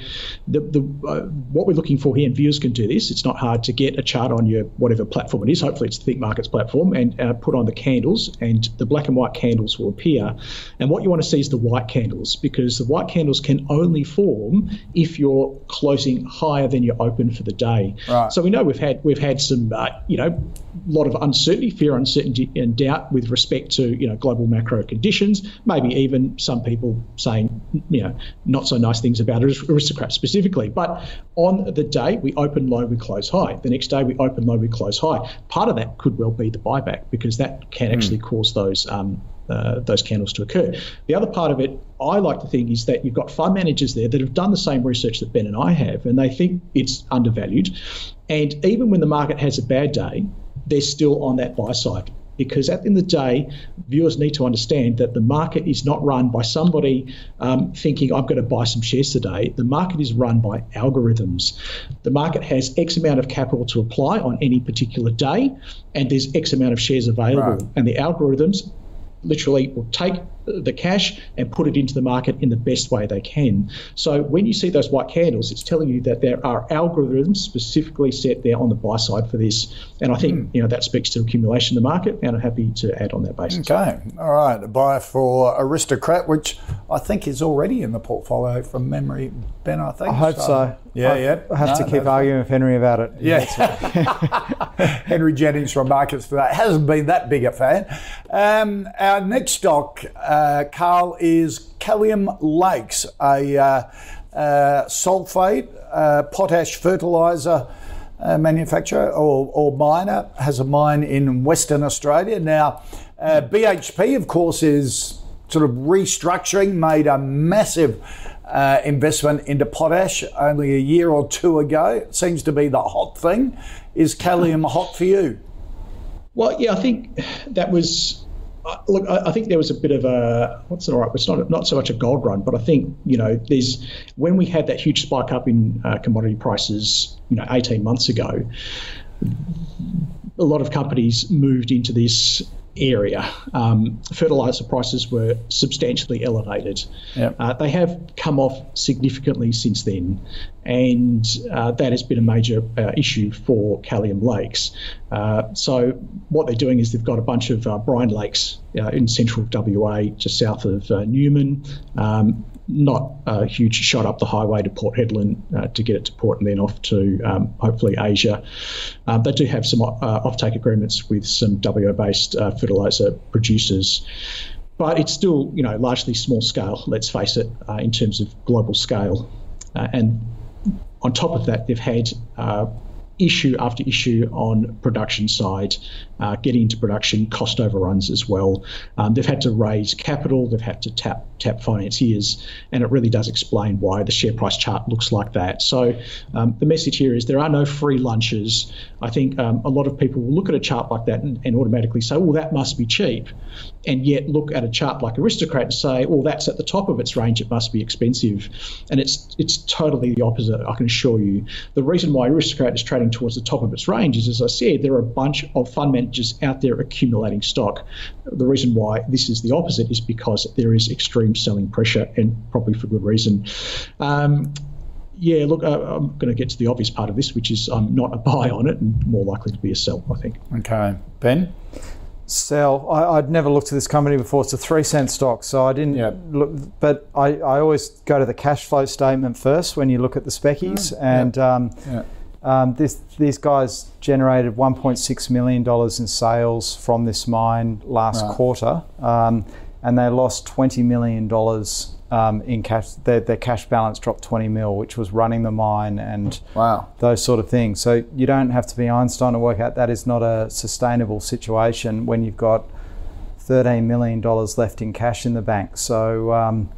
the the uh, what we're looking for here, and viewers can do this. It's not hard to get a chart on your whatever platform it is. Hopefully, it's the ThinkMarkets platform, and uh, put on the candles, and the black and white candles will appear. And what you want to see is the white candles because the white candles can only form if you're closing higher than you're open for the day. Right. So we know we've had we've had some uh, you know lot of uncertainty, fear, uncertainty and doubt with respect to you know global macro conditions. Maybe even some people saying you know not so nice things about aristocrats specifically. But on the day we open low, we close high. The next day we open low, we close high. Part of that could well be the buyback because that can actually mm. cause those. Um, uh, those candles to occur. The other part of it, I like to think, is that you've got fund managers there that have done the same research that Ben and I have, and they think it's undervalued. And even when the market has a bad day, they're still on that buy side because at the end of the day, viewers need to understand that the market is not run by somebody um, thinking, I'm going to buy some shares today. The market is run by algorithms. The market has X amount of capital to apply on any particular day, and there's X amount of shares available. Right. And the algorithms literally will take the cash and put it into the market in the best way they can. So when you see those white candles, it's telling you that there are algorithms specifically set there on the buy side for this. And I think mm. you know that speaks to accumulation in the market, and I'm happy to add on that basis. Okay, all right, a buy for Aristocrat, which I think is already in the portfolio from memory. Ben, I think. I hope so. so. Yeah, I, yeah. I have no, to keep arguing with Henry about it. Yeah. Henry Jennings from Markets for that hasn't been that big a fan. Um, our next stock. Uh, uh, Carl, is Kalium Lakes, a uh, uh, sulfate uh, potash fertilizer uh, manufacturer or, or, miner, has a mine in Western Australia. Now, BHP, of course, is sort of restructuring, made a massive investment into potash only a year or two ago. It seems to be the hot thing. Is Kalium hot for you? Well, yeah, I think that was look, I, think there was a bit of a what's it all right? It's not not so much a gold run, but I think you know there's when we had that huge spike up in uh, commodity prices, you know, 18 months ago, a lot of companies moved into this area, um, fertilizer prices were substantially elevated. Yep. Uh, they have come off significantly since then, and uh, that has been a major uh, issue for Kalium Lakes. Uh, so, what they're doing is they've got a bunch of uh, brine lakes uh, in central WA, just south of Newman. Um, not a huge shot up the highway to Port Hedland uh, to get it to port and then off to um, hopefully Asia. Uh, they do have some uh, offtake agreements with some WO based uh, fertilizer producers, but it's still you know largely small scale. Let's face it, uh, in terms of global scale, uh, and on top of that, they've had issue after issue on production side, uh, getting into production, cost overruns as well. Um, they've had to raise capital, they've had to tap tap financiers, and it really does explain why the share price chart looks like that. So um, the message here is there are no free lunches. I think um, a lot of people will look at a chart like that and, and, automatically say, well, that must be cheap, and yet look at a chart like Aristocrat and say, well, that's at the top of its range, it must be expensive, and it's it's totally the opposite. I can assure you. The reason why Aristocrat is trading towards the top of its range is, as I said, there are a bunch of fund out there accumulating stock. The reason why this is the opposite is because there is extreme selling pressure, and probably for good reason. Um, yeah, look, uh, I'm going to get to the obvious part of this, which is I'm not a buy on it and more likely to be a sell, I think. Okay. Ben? Sell. I, would never looked at this company before. It's a three cent stock, so I didn't yep. look. But I, I always go to the cash flow statement first when you look at the speckies. Mm, and yep. Um, yep. Um, this, these guys generated $1.6 million in sales from this mine last right. quarter, um, and they lost $20 million um, in cash. Their, their, cash balance dropped 20 mil, which was running the mine and wow. those sort of things. So you don't have to be Einstein to work out that is not a sustainable situation when you've got $13 million left in cash in the bank. So um,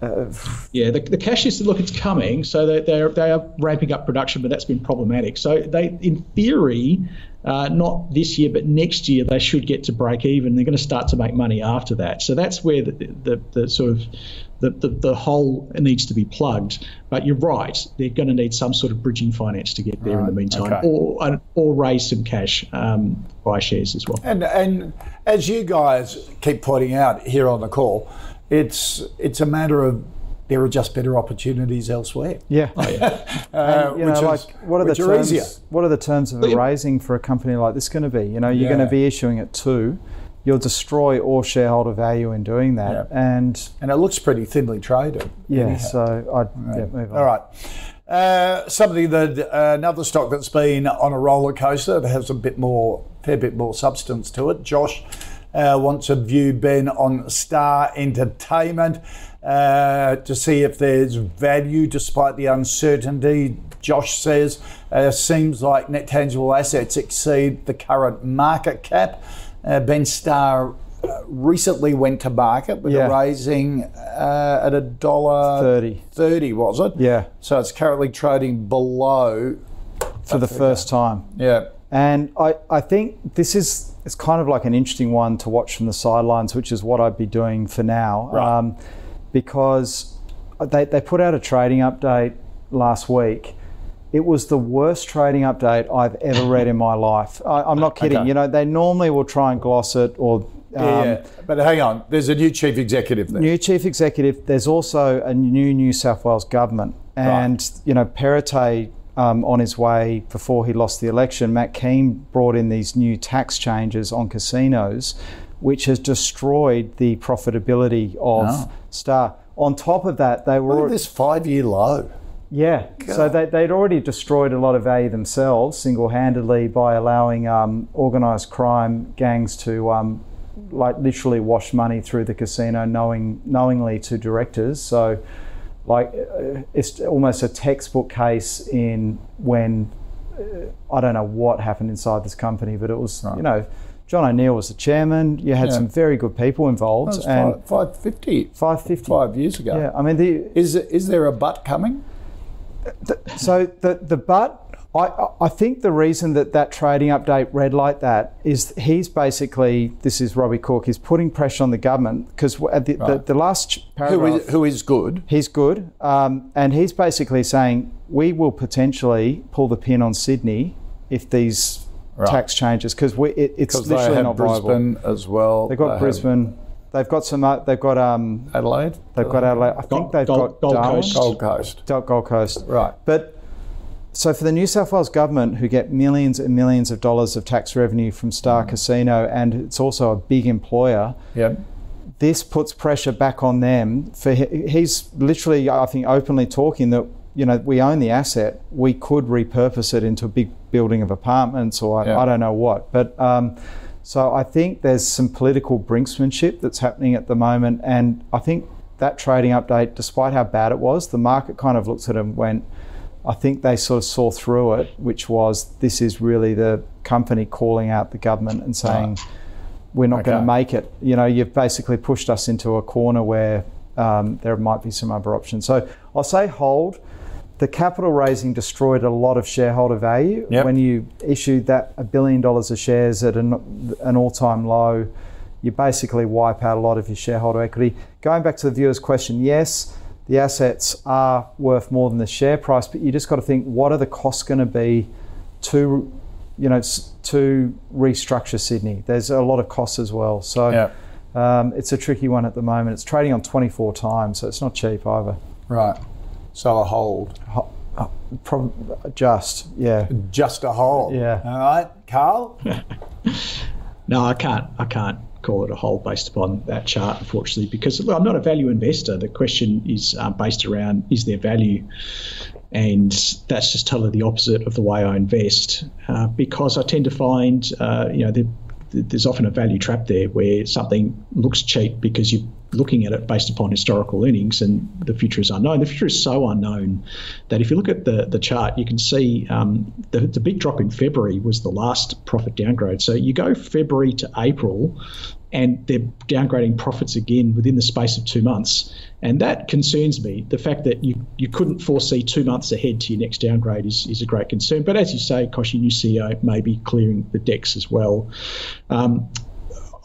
uh, yeah, the, the cash is look, it's coming, so they they're, they are ramping up production, but that's been problematic. So they, in theory, uh, not this year, but next year, they should get to break even. They're going to start to make money after that. So that's where the, the, the sort of the, the, the hole needs to be plugged. But you're right, they're going to need some sort of bridging finance to get there right, in the meantime, okay. or or raise some cash, um, buy shares as well. And and as you guys keep pointing out here on the call it's it's a matter of there are just better opportunities elsewhere. Yeah. Oh, yeah. uh, and, you know, like, what are the terms? Easier. What are the terms of a raising for a company like this going to be? You know, you're yeah. going to be issuing it two. You'll destroy all shareholder value in doing that, yeah. and and it looks pretty thinly traded. Yeah. Anyhow. So I'd right. yeah, move on. All right. Uh, something that uh, another stock that's been on a roller coaster that has a bit more, fair bit more substance to it. Josh uh, wants to view Ben on Star Entertainment uh, to see if there's value despite the uncertainty. Josh says uh, seems like net tangible assets exceed the current market cap. Uh, ben Star uh, recently went to market with yeah. a raising uh, at a dollar 30. 30 was it yeah so it's currently trading below for the first time yeah and I, I think this is it's kind of like an interesting one to watch from the sidelines, which is what I'd be doing for now. Right. Um, because they, they put out a trading update last week. It was the worst trading update I've ever read in my life. I, am not kidding. Okay. You know, they normally will try and gloss it or. Um, yeah, yeah, but hang on. There's a new chief executive there. New chief executive. There's also a new New South Wales government, and right. you know, Perrottet um, on his way before he lost the election, Matt Kean brought in these new tax changes on casinos, which has destroyed the profitability of oh. Star. On top of that, they were. Look this five year low. Yeah, God. so they, they'd already destroyed a lot of value themselves single handedly by allowing um, organised crime gangs to um, like literally wash money through the casino knowing knowingly to directors. So like uh, it's almost a textbook case in when uh, I don't know what happened inside this company, but it was right. you know. John O'Neill was the chairman. You had yeah. some very good people involved. And 550. 550. Five years ago. Yeah, I mean, the, is is there a butt coming? The, so the the but I, I think the reason that that trading update read like that is he's basically, this is Robbie Cooke, he's putting pressure on the government because the, right. the, the, last paragraph. Who is, who is good. He's good. Um, and he's basically saying, we will potentially pull the pin on Sydney if these right. tax changes because it, it's literally they have not Brisbane viable. as well. They've got they Brisbane. Have, they've got some. Uh, they've got um, Adelaide. They've got Adelaide. I think Gold, they've Gold, got Gold Darwin. Coast. Gold Coast. Gold Coast. Right. But so for the New South Wales government, who get millions and millions of dollars of tax revenue from Star mm. Casino, and it's also a big employer. Yep. This puts pressure back on them. For he's literally, I think, openly talking that you know we own the asset. We could repurpose it into a big building of apartments, or I, I don't know what. But um, so I think there's some political brinksmanship that's happening at the moment, and I think that trading update, despite how bad it was, the market kind of looked at it and went I think they sort of saw through it, which was this is really the company calling out the government and saying, we're not okay. going to make it. You know, you've basically pushed us into a corner where um, there might be some other options. So I'll say hold. The capital raising destroyed a lot of shareholder value. Yep. When you issued that a billion dollars of shares at an, an all time low, you basically wipe out a lot of your shareholder equity. Going back to the viewer's question, yes, the assets are worth more than the share price, but you just got to think what are the costs going to be to you know to restructure Sydney. There's a lot of costs as well, so yeah. um, it's a tricky one at the moment. It's trading on 24 times, so it's not cheap either. Right. So a hold. Ho- uh, prob- just yeah. Just a hold. Yeah. All right, Carl. no, I can't. I can't call it a hold based upon that chart, unfortunately, because look, I'm not a value investor. The question is uh, based around is there value? And that's just totally the opposite of the way I invest uh, because I tend to find, uh, you know, the there's often a value trap there where something looks cheap because you're looking at it based upon historical earnings and the future is unknown. The future is so unknown that if you look at the, the chart, you can see um, the, the big drop in February was the last profit downgrade. So you go February to April, and they're downgrading profits again within the space of two months. And that concerns me. The fact that you, you couldn't foresee two months ahead to your next downgrade is, is a great concern. But as you say, Kochie, new CEO may be clearing the decks as well. Um,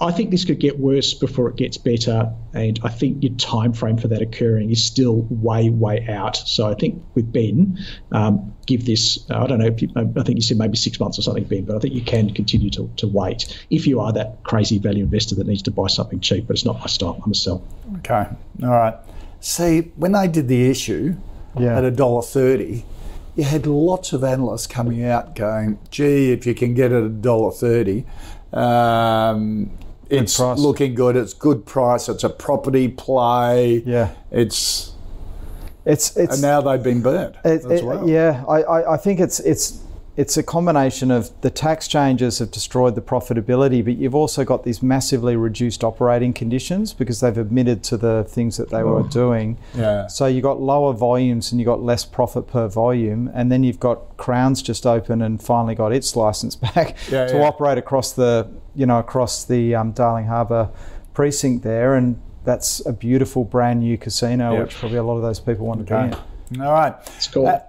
I think this could get worse before it gets better, and I think your time frame for that occurring is still way, way out. So I think with Ben, um, give this. Uh, I don't know. You, I think you said maybe six months or something, Ben, but I think you can continue to, to wait if you are that crazy value investor that needs to buy something cheap. But it's not my style. I'm a sell. Okay. All right. See, when they did the issue yeah. at a dollar thirty, you had lots of analysts coming out going, "Gee, if you can get it at a dollar thirty, um, it's price. looking good. It's good price. It's a property play. Yeah. It's it's it's and now they've been burnt it, as well. Yeah, I, I, I think it's it's it's a combination of the tax changes have destroyed the profitability, but you've also got these massively reduced operating conditions because they've admitted to the things that they oh. were doing. Yeah. So you've got lower volumes and you've got less profit per volume, and then you've got Crown's just open and finally got its license back yeah, to yeah. operate across the you know across the um, Darling Harbour precinct there, and that's a beautiful brand new casino, yep. which probably a lot of those people want to okay. be in. All right, it's cool. Uh,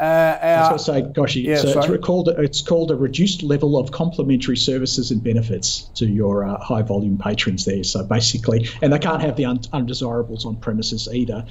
uh, our, I was going to say, gosh, yeah, so it's called it's called a reduced level of complementary services and benefits to your uh, high volume patrons there. So basically, and they can't have the un- undesirables on premises either.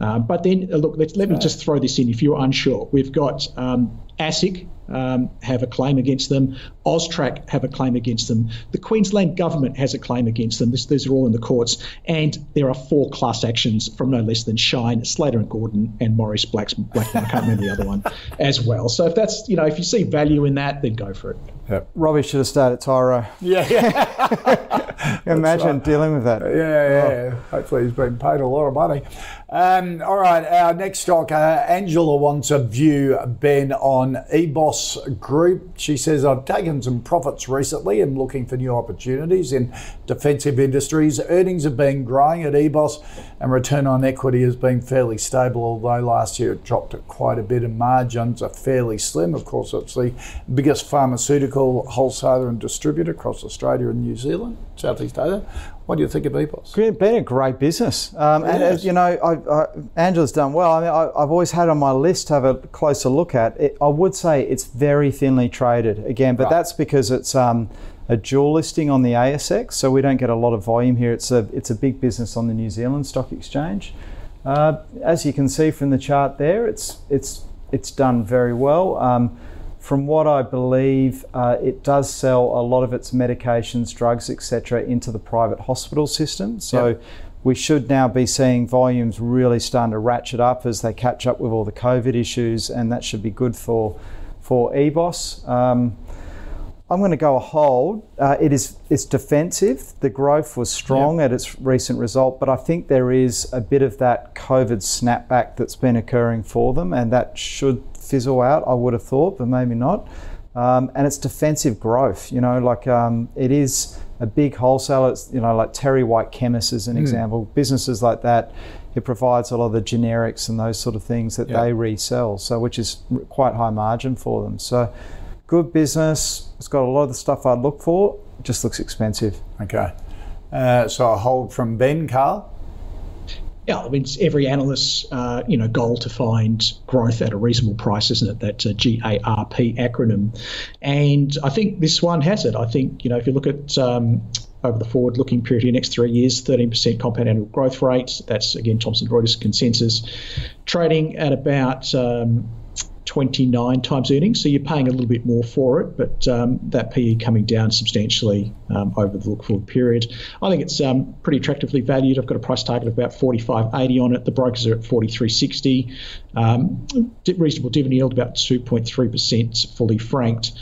Uh, but then, uh, look, let, let me just throw this in if you're unsure. We've got um, ASIC, um, have a claim against them. Austrac have a claim against them. The Queensland government has a claim against them. This, these are all in the courts. And there are four class actions from no less than Shine, Slater and Gordon, and Maurice Black's, Blackburn. I can't remember the other one as well. So if that's, you know, if you see value in that, then go for it. Yep. Robbie should have started Tyro. Yeah, yeah. Imagine right. dealing with that. Yeah, yeah. Oh. Hopefully he's been paid a lot of money. Um, all right, our next stock, uh, Angela wants a view, Ben, on EBOS Group. She says, I've taken some profits recently and looking for new opportunities in defensive industries. Earnings have been growing at EBOS and return on equity has been fairly stable, although last year it dropped quite a bit and margins are fairly slim. Of course, it's the biggest pharmaceutical wholesaler and distributor across Australia and New Zealand, Southeast Asia. What do you think of EBOS? It's been a great business. Um, and, as you know, I, I, Angela's done well. I mean, I, have always had on my list to have a closer look at. It, I would say it's very thinly traded again, but right. that's because it's um, a dual listing on the ASX, so we don't get a lot of volume here. It's a, it's a big business on the New Zealand Stock Exchange. Uh, as you can see from the chart there, it's, it's, it's done very well. Um, from what I believe, uh, it does sell a lot of its medications, drugs, etc., into the private hospital system. So. Yep we should now be seeing volumes really starting to ratchet up as they catch up with all the COVID issues, and that should be good for for EBOS. Um, I'm going to go a hold. Uh, it is it's defensive. The growth was strong yep. at its recent result, but I think there is a bit of that COVID snapback that's been occurring for them, and that should fizzle out. I would have thought, but maybe not. Um, and it's defensive growth. You know, like um, it is a big wholesaler, It's, you know, like Terry White Chemists as an mm. example, businesses like that, it provides a lot of the generics and those sort of things that they resell, so which is quite high margin for them. So good business. It's got a lot of the stuff I'd look for. It just looks expensive. Okay. Uh, so a hold from Ben, Carl? Yeah, I mean, it's every analyst's uh, you know goal to find growth at a reasonable price, isn't it? That uh, GARP acronym, and I think this one has it. I think you know if you look at um, over the forward-looking period, the next three years, 13% compound annual growth rate. That's again Thomson Reuters consensus, trading at about um, 29 times earnings, so you're paying a little bit more for it, but um, that PE coming down substantially um, over the look forward period. I think it's um, pretty attractively valued. I've got a price target of about 45.80 on it. The brokers are at 43.60. Um, reasonable dividend yield about 2.3% fully franked.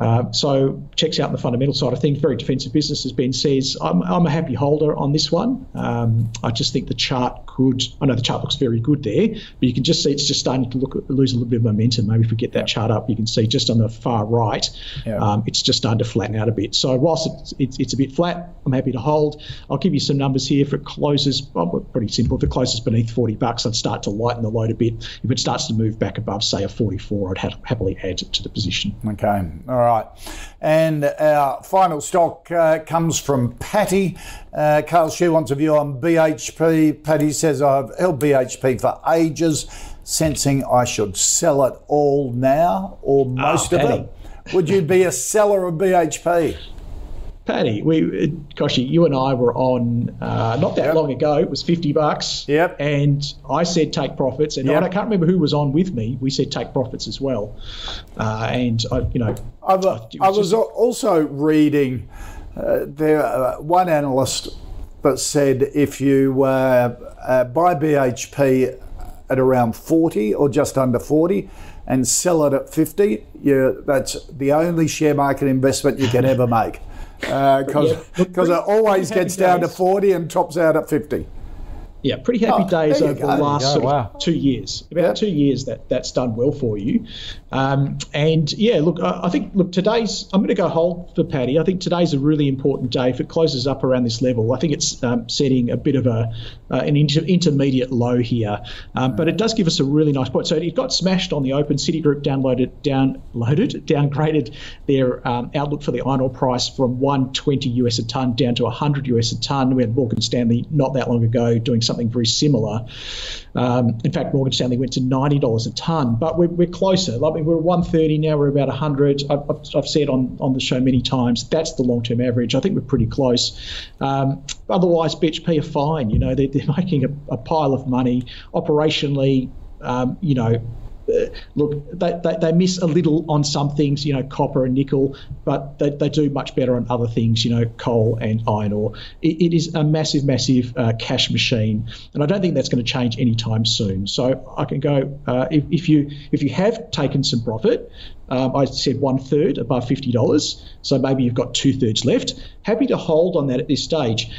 Uh, so checks out the fundamental side of things. Very defensive business, as Ben says. I'm, I'm a happy holder on this one. Um, I just think the chart could. I know the chart looks very good there, but you can just see it's just starting to look lose a little bit of momentum. Maybe if we get that chart up, you can see just on the far right, yeah. um, it's just starting to flatten out a bit. So whilst it's, it's, it's, a bit flat, I'm happy to hold. I'll give you some numbers here. If it closes, well, pretty simple. If it closes beneath 40 bucks, I'd start to lighten the load a bit. If it starts to move back above, say a 44, I'd ha- happily add it to the position. Okay. All right right. And our final stock uh, comes from Patty. Uh, Carl She wants a view on BHP. Patty says, I've held BHP for ages, sensing I should sell it all now or ah, most oh, of it. Would you be a seller of BHP? Paddy, we, Kochie, you and I were on uh, not that yep. long ago. It was fifty bucks. Yep. And I said take profits, and yep. I can't remember who was on with me. We said take profits as well. Uh, and I, you know, I, was, I was also reading uh, there uh, one analyst that said if you uh, uh, buy BHP at around forty or just under forty and sell it at 50, you, that's the only share market investment you can ever make because uh, yeah, it always gets down days. to 40 and tops out at 50. Yeah, pretty happy oh, days over the last sort of wow. two years. About yep. two years that that's done well for you. Um, and yeah, look, I, I, think look today's. I'm going to go hold for Paddy. I think today's a really important day. If it closes up around this level, I think it's um, setting a bit of a uh, an inter- intermediate low here. Um, but it does give us a really nice point. So it got smashed on the open. Citigroup downloaded downloaded downgraded their um, outlook for the iron ore price from 120 US a ton down to 100 US a ton. We had Morgan Stanley not that long ago doing something very similar. Um, in fact, Morgan Stanley went to $90 a tonne, but we're, we're closer. Like we're 130 now, we're about 100. I've, I've, said on, on the show many times that's the long term average. I think we're pretty close. Um, otherwise, BHP are fine. You know, they're, they're making a, a pile of money operationally. Um, you know, look, they, they, they, miss a little on some things, you know, copper and nickel, but they, they do much better on other things, you know, coal and iron ore. it, it is a massive, massive uh, cash machine, and I don't think that's going to change anytime soon. So I can go uh, if, if you if you have taken some profit. Um, I said one third above fifty dollars, so maybe you've got two thirds left. Happy to hold on that at this stage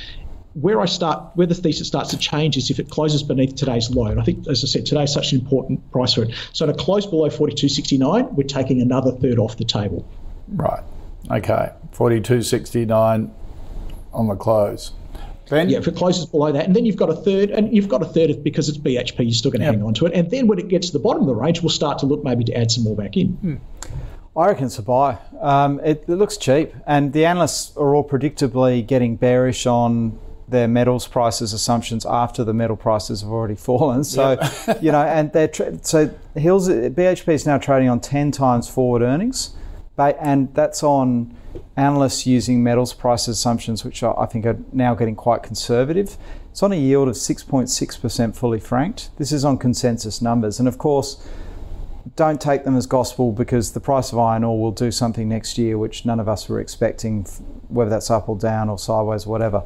where I start, where the thesis starts to change is if it closes beneath today's low. And I think, as I said, today is such an important price for it. So to close below 42.69, we're taking another third off the table. Right. Okay. 42.69 on the close. Ben? Yeah, if it closes below that, and then you've got a third, and you've got a third of because it's BHP, you're still going to hang on to it. And then when it gets to the bottom of the range, we'll start to look maybe to add some more back in. Hmm. I reckon it's a buy. Um, it, it, looks cheap, and the analysts are all predictably getting bearish on their metals prices assumptions after the metal prices have already fallen. So, yep. you know, and they're tra- so Hills BHP is now trading on ten times forward earnings, and that's on analysts using metals price assumptions, which I think are now getting quite conservative. It's on a yield of 6.6% fully franked. This is on consensus numbers, and of course don't take them as gospel because the price of iron ore will do something next year which none of us were expecting, whether that's up or down or sideways, or whatever.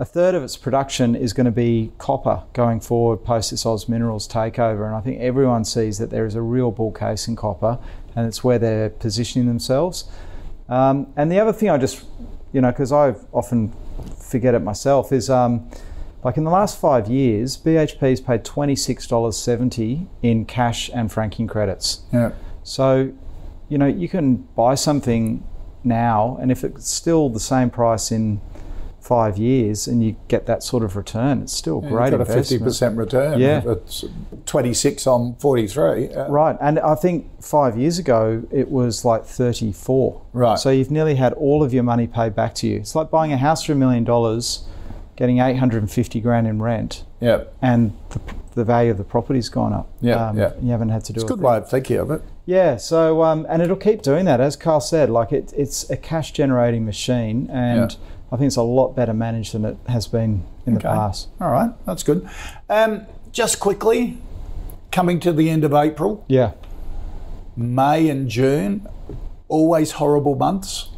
A third of its production is going to be copper going forward post this Oz Minerals takeover, and I think everyone sees that there is a real bull case in copper, and it's where they're positioning themselves. Um, and the other thing I just, you know, because I often forget it myself, is um, like in the last five years, BHP's paid $26.70 in cash and franking credits. Yeah. So, you know, you can buy something now, and if it's still the same price in five years and you get that sort of return, it's still Yeah, great you've got a fifty percent return. Yeah. it's twenty six on forty three. Uh, right, and I think five years ago it was like 34. Right. So you've nearly had all of your money paid back to you. It's like buying a house for a million dollars, getting 850 grand in rent, Yeah, and the, the value of the property's gone up. Yeah, um, yeah. You haven't had to do it. it's a a good way of thinking of it. Yeah, so um, and it'll keep doing that, as Carl said. Like it, it's a cash generating machine, and Yeah. I think it's a lot better managed than it has been in the past. All right, that's good. Um, just quickly, coming to the end of April, Yeah, May and June, always horrible months.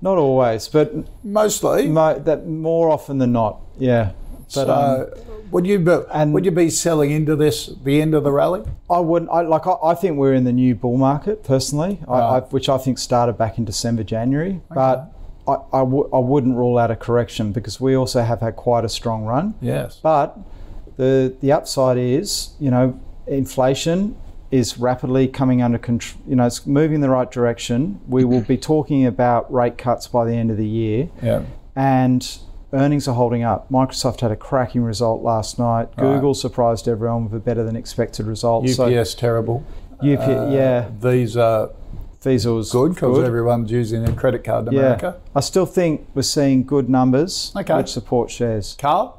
not always, but Mostly. mo- that more often than not. Yeah, but so, um, would you be, and- would you be selling into this the end of the rally? I wouldn't. I like. I, I think we're in the new bull market personally, I, I, which I think started back in December, January. But I, I, w- I wouldn't rule out a correction because we also have had quite a strong run. Yes. But the the upside is, you know, inflation is rapidly coming under control. You know, it's moving in the right direction. We will be talking about rate cuts by the end of the year, Yeah. and earnings are holding up. Microsoft had a cracking result last night. Google surprised everyone with a better than expected result. UPS terrible. So UP, uh, yeah, Visa Visa was good because everyone's using a credit card in Yeah, America. I still think we're seeing good numbers, Okay. which support shares. Carl?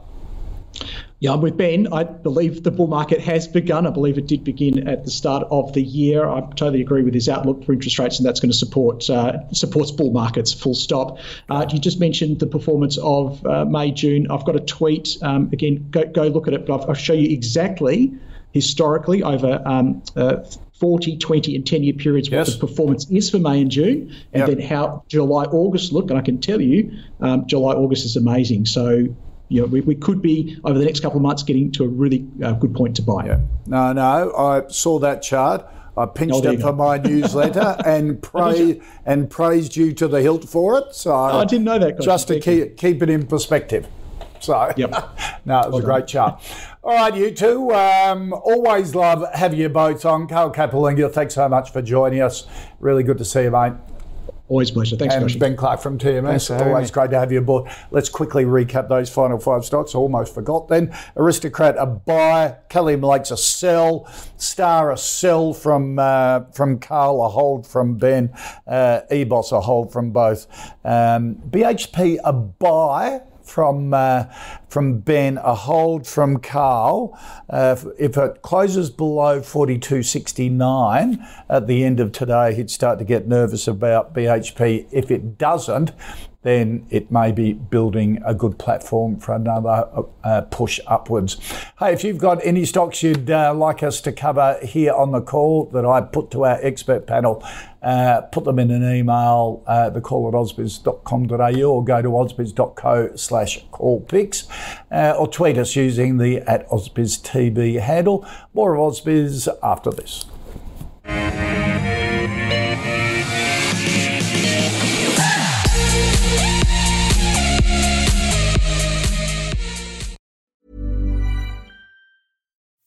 Yeah, I'm with Ben. I believe the bull market has begun. I believe it did begin at the start of the year. I totally agree with his outlook for interest rates, and that's going to support uh, supports bull markets. Full stop. Uh, you just mentioned the performance of uh, May, June. I've got a tweet. Um, again, go, go look at it. But I'll, I'll show you exactly historically over um, uh, 40, 20, and 10 year periods what Yes. the performance is for May and June, and Yep. then how July, August look. And I can tell you, um, July, August is amazing. So you know, we, we could be over the next couple of months getting to a really uh, good point to buy. Yeah. No, no. I saw that chart. I pinched Oh, it for go. my newsletter and praised and praised you to the hilt for it. So Oh, I didn't know that. Gotcha. just to keep keep it in perspective. So Yep. no, it was a great chart. All right, you two. Um, always love having you both on. Carl Capolingua, thanks so much for joining us. Really good to see you, mate. Always a pleasure. Thanks, And Josh. Ben Clark from TMS. for Always great to have you aboard. Let's quickly recap those final five stocks. I almost forgot then. Aristocrat a buy, Kalium Lake's a sell, Star a sell from uh, from Carl, a hold from Ben, uh, EBOS a hold from both. Um, BHP a buy from uh, from Ben, a hold from Carl. Uh, if it closes below 42.69 at the end of today, he'd start to get nervous about BHP. If it doesn't, then it may be building a good platform for another uh, push upwards. Hey, if you've got any stocks you'd uh, like us to cover here on the call that I put to our expert panel, uh, put them in an email, uh, the call at ausbiz.com.au or go to ausbiz.co slash call picks uh, or tweet us using the at ausbiztv handle. More of Ausbiz after this.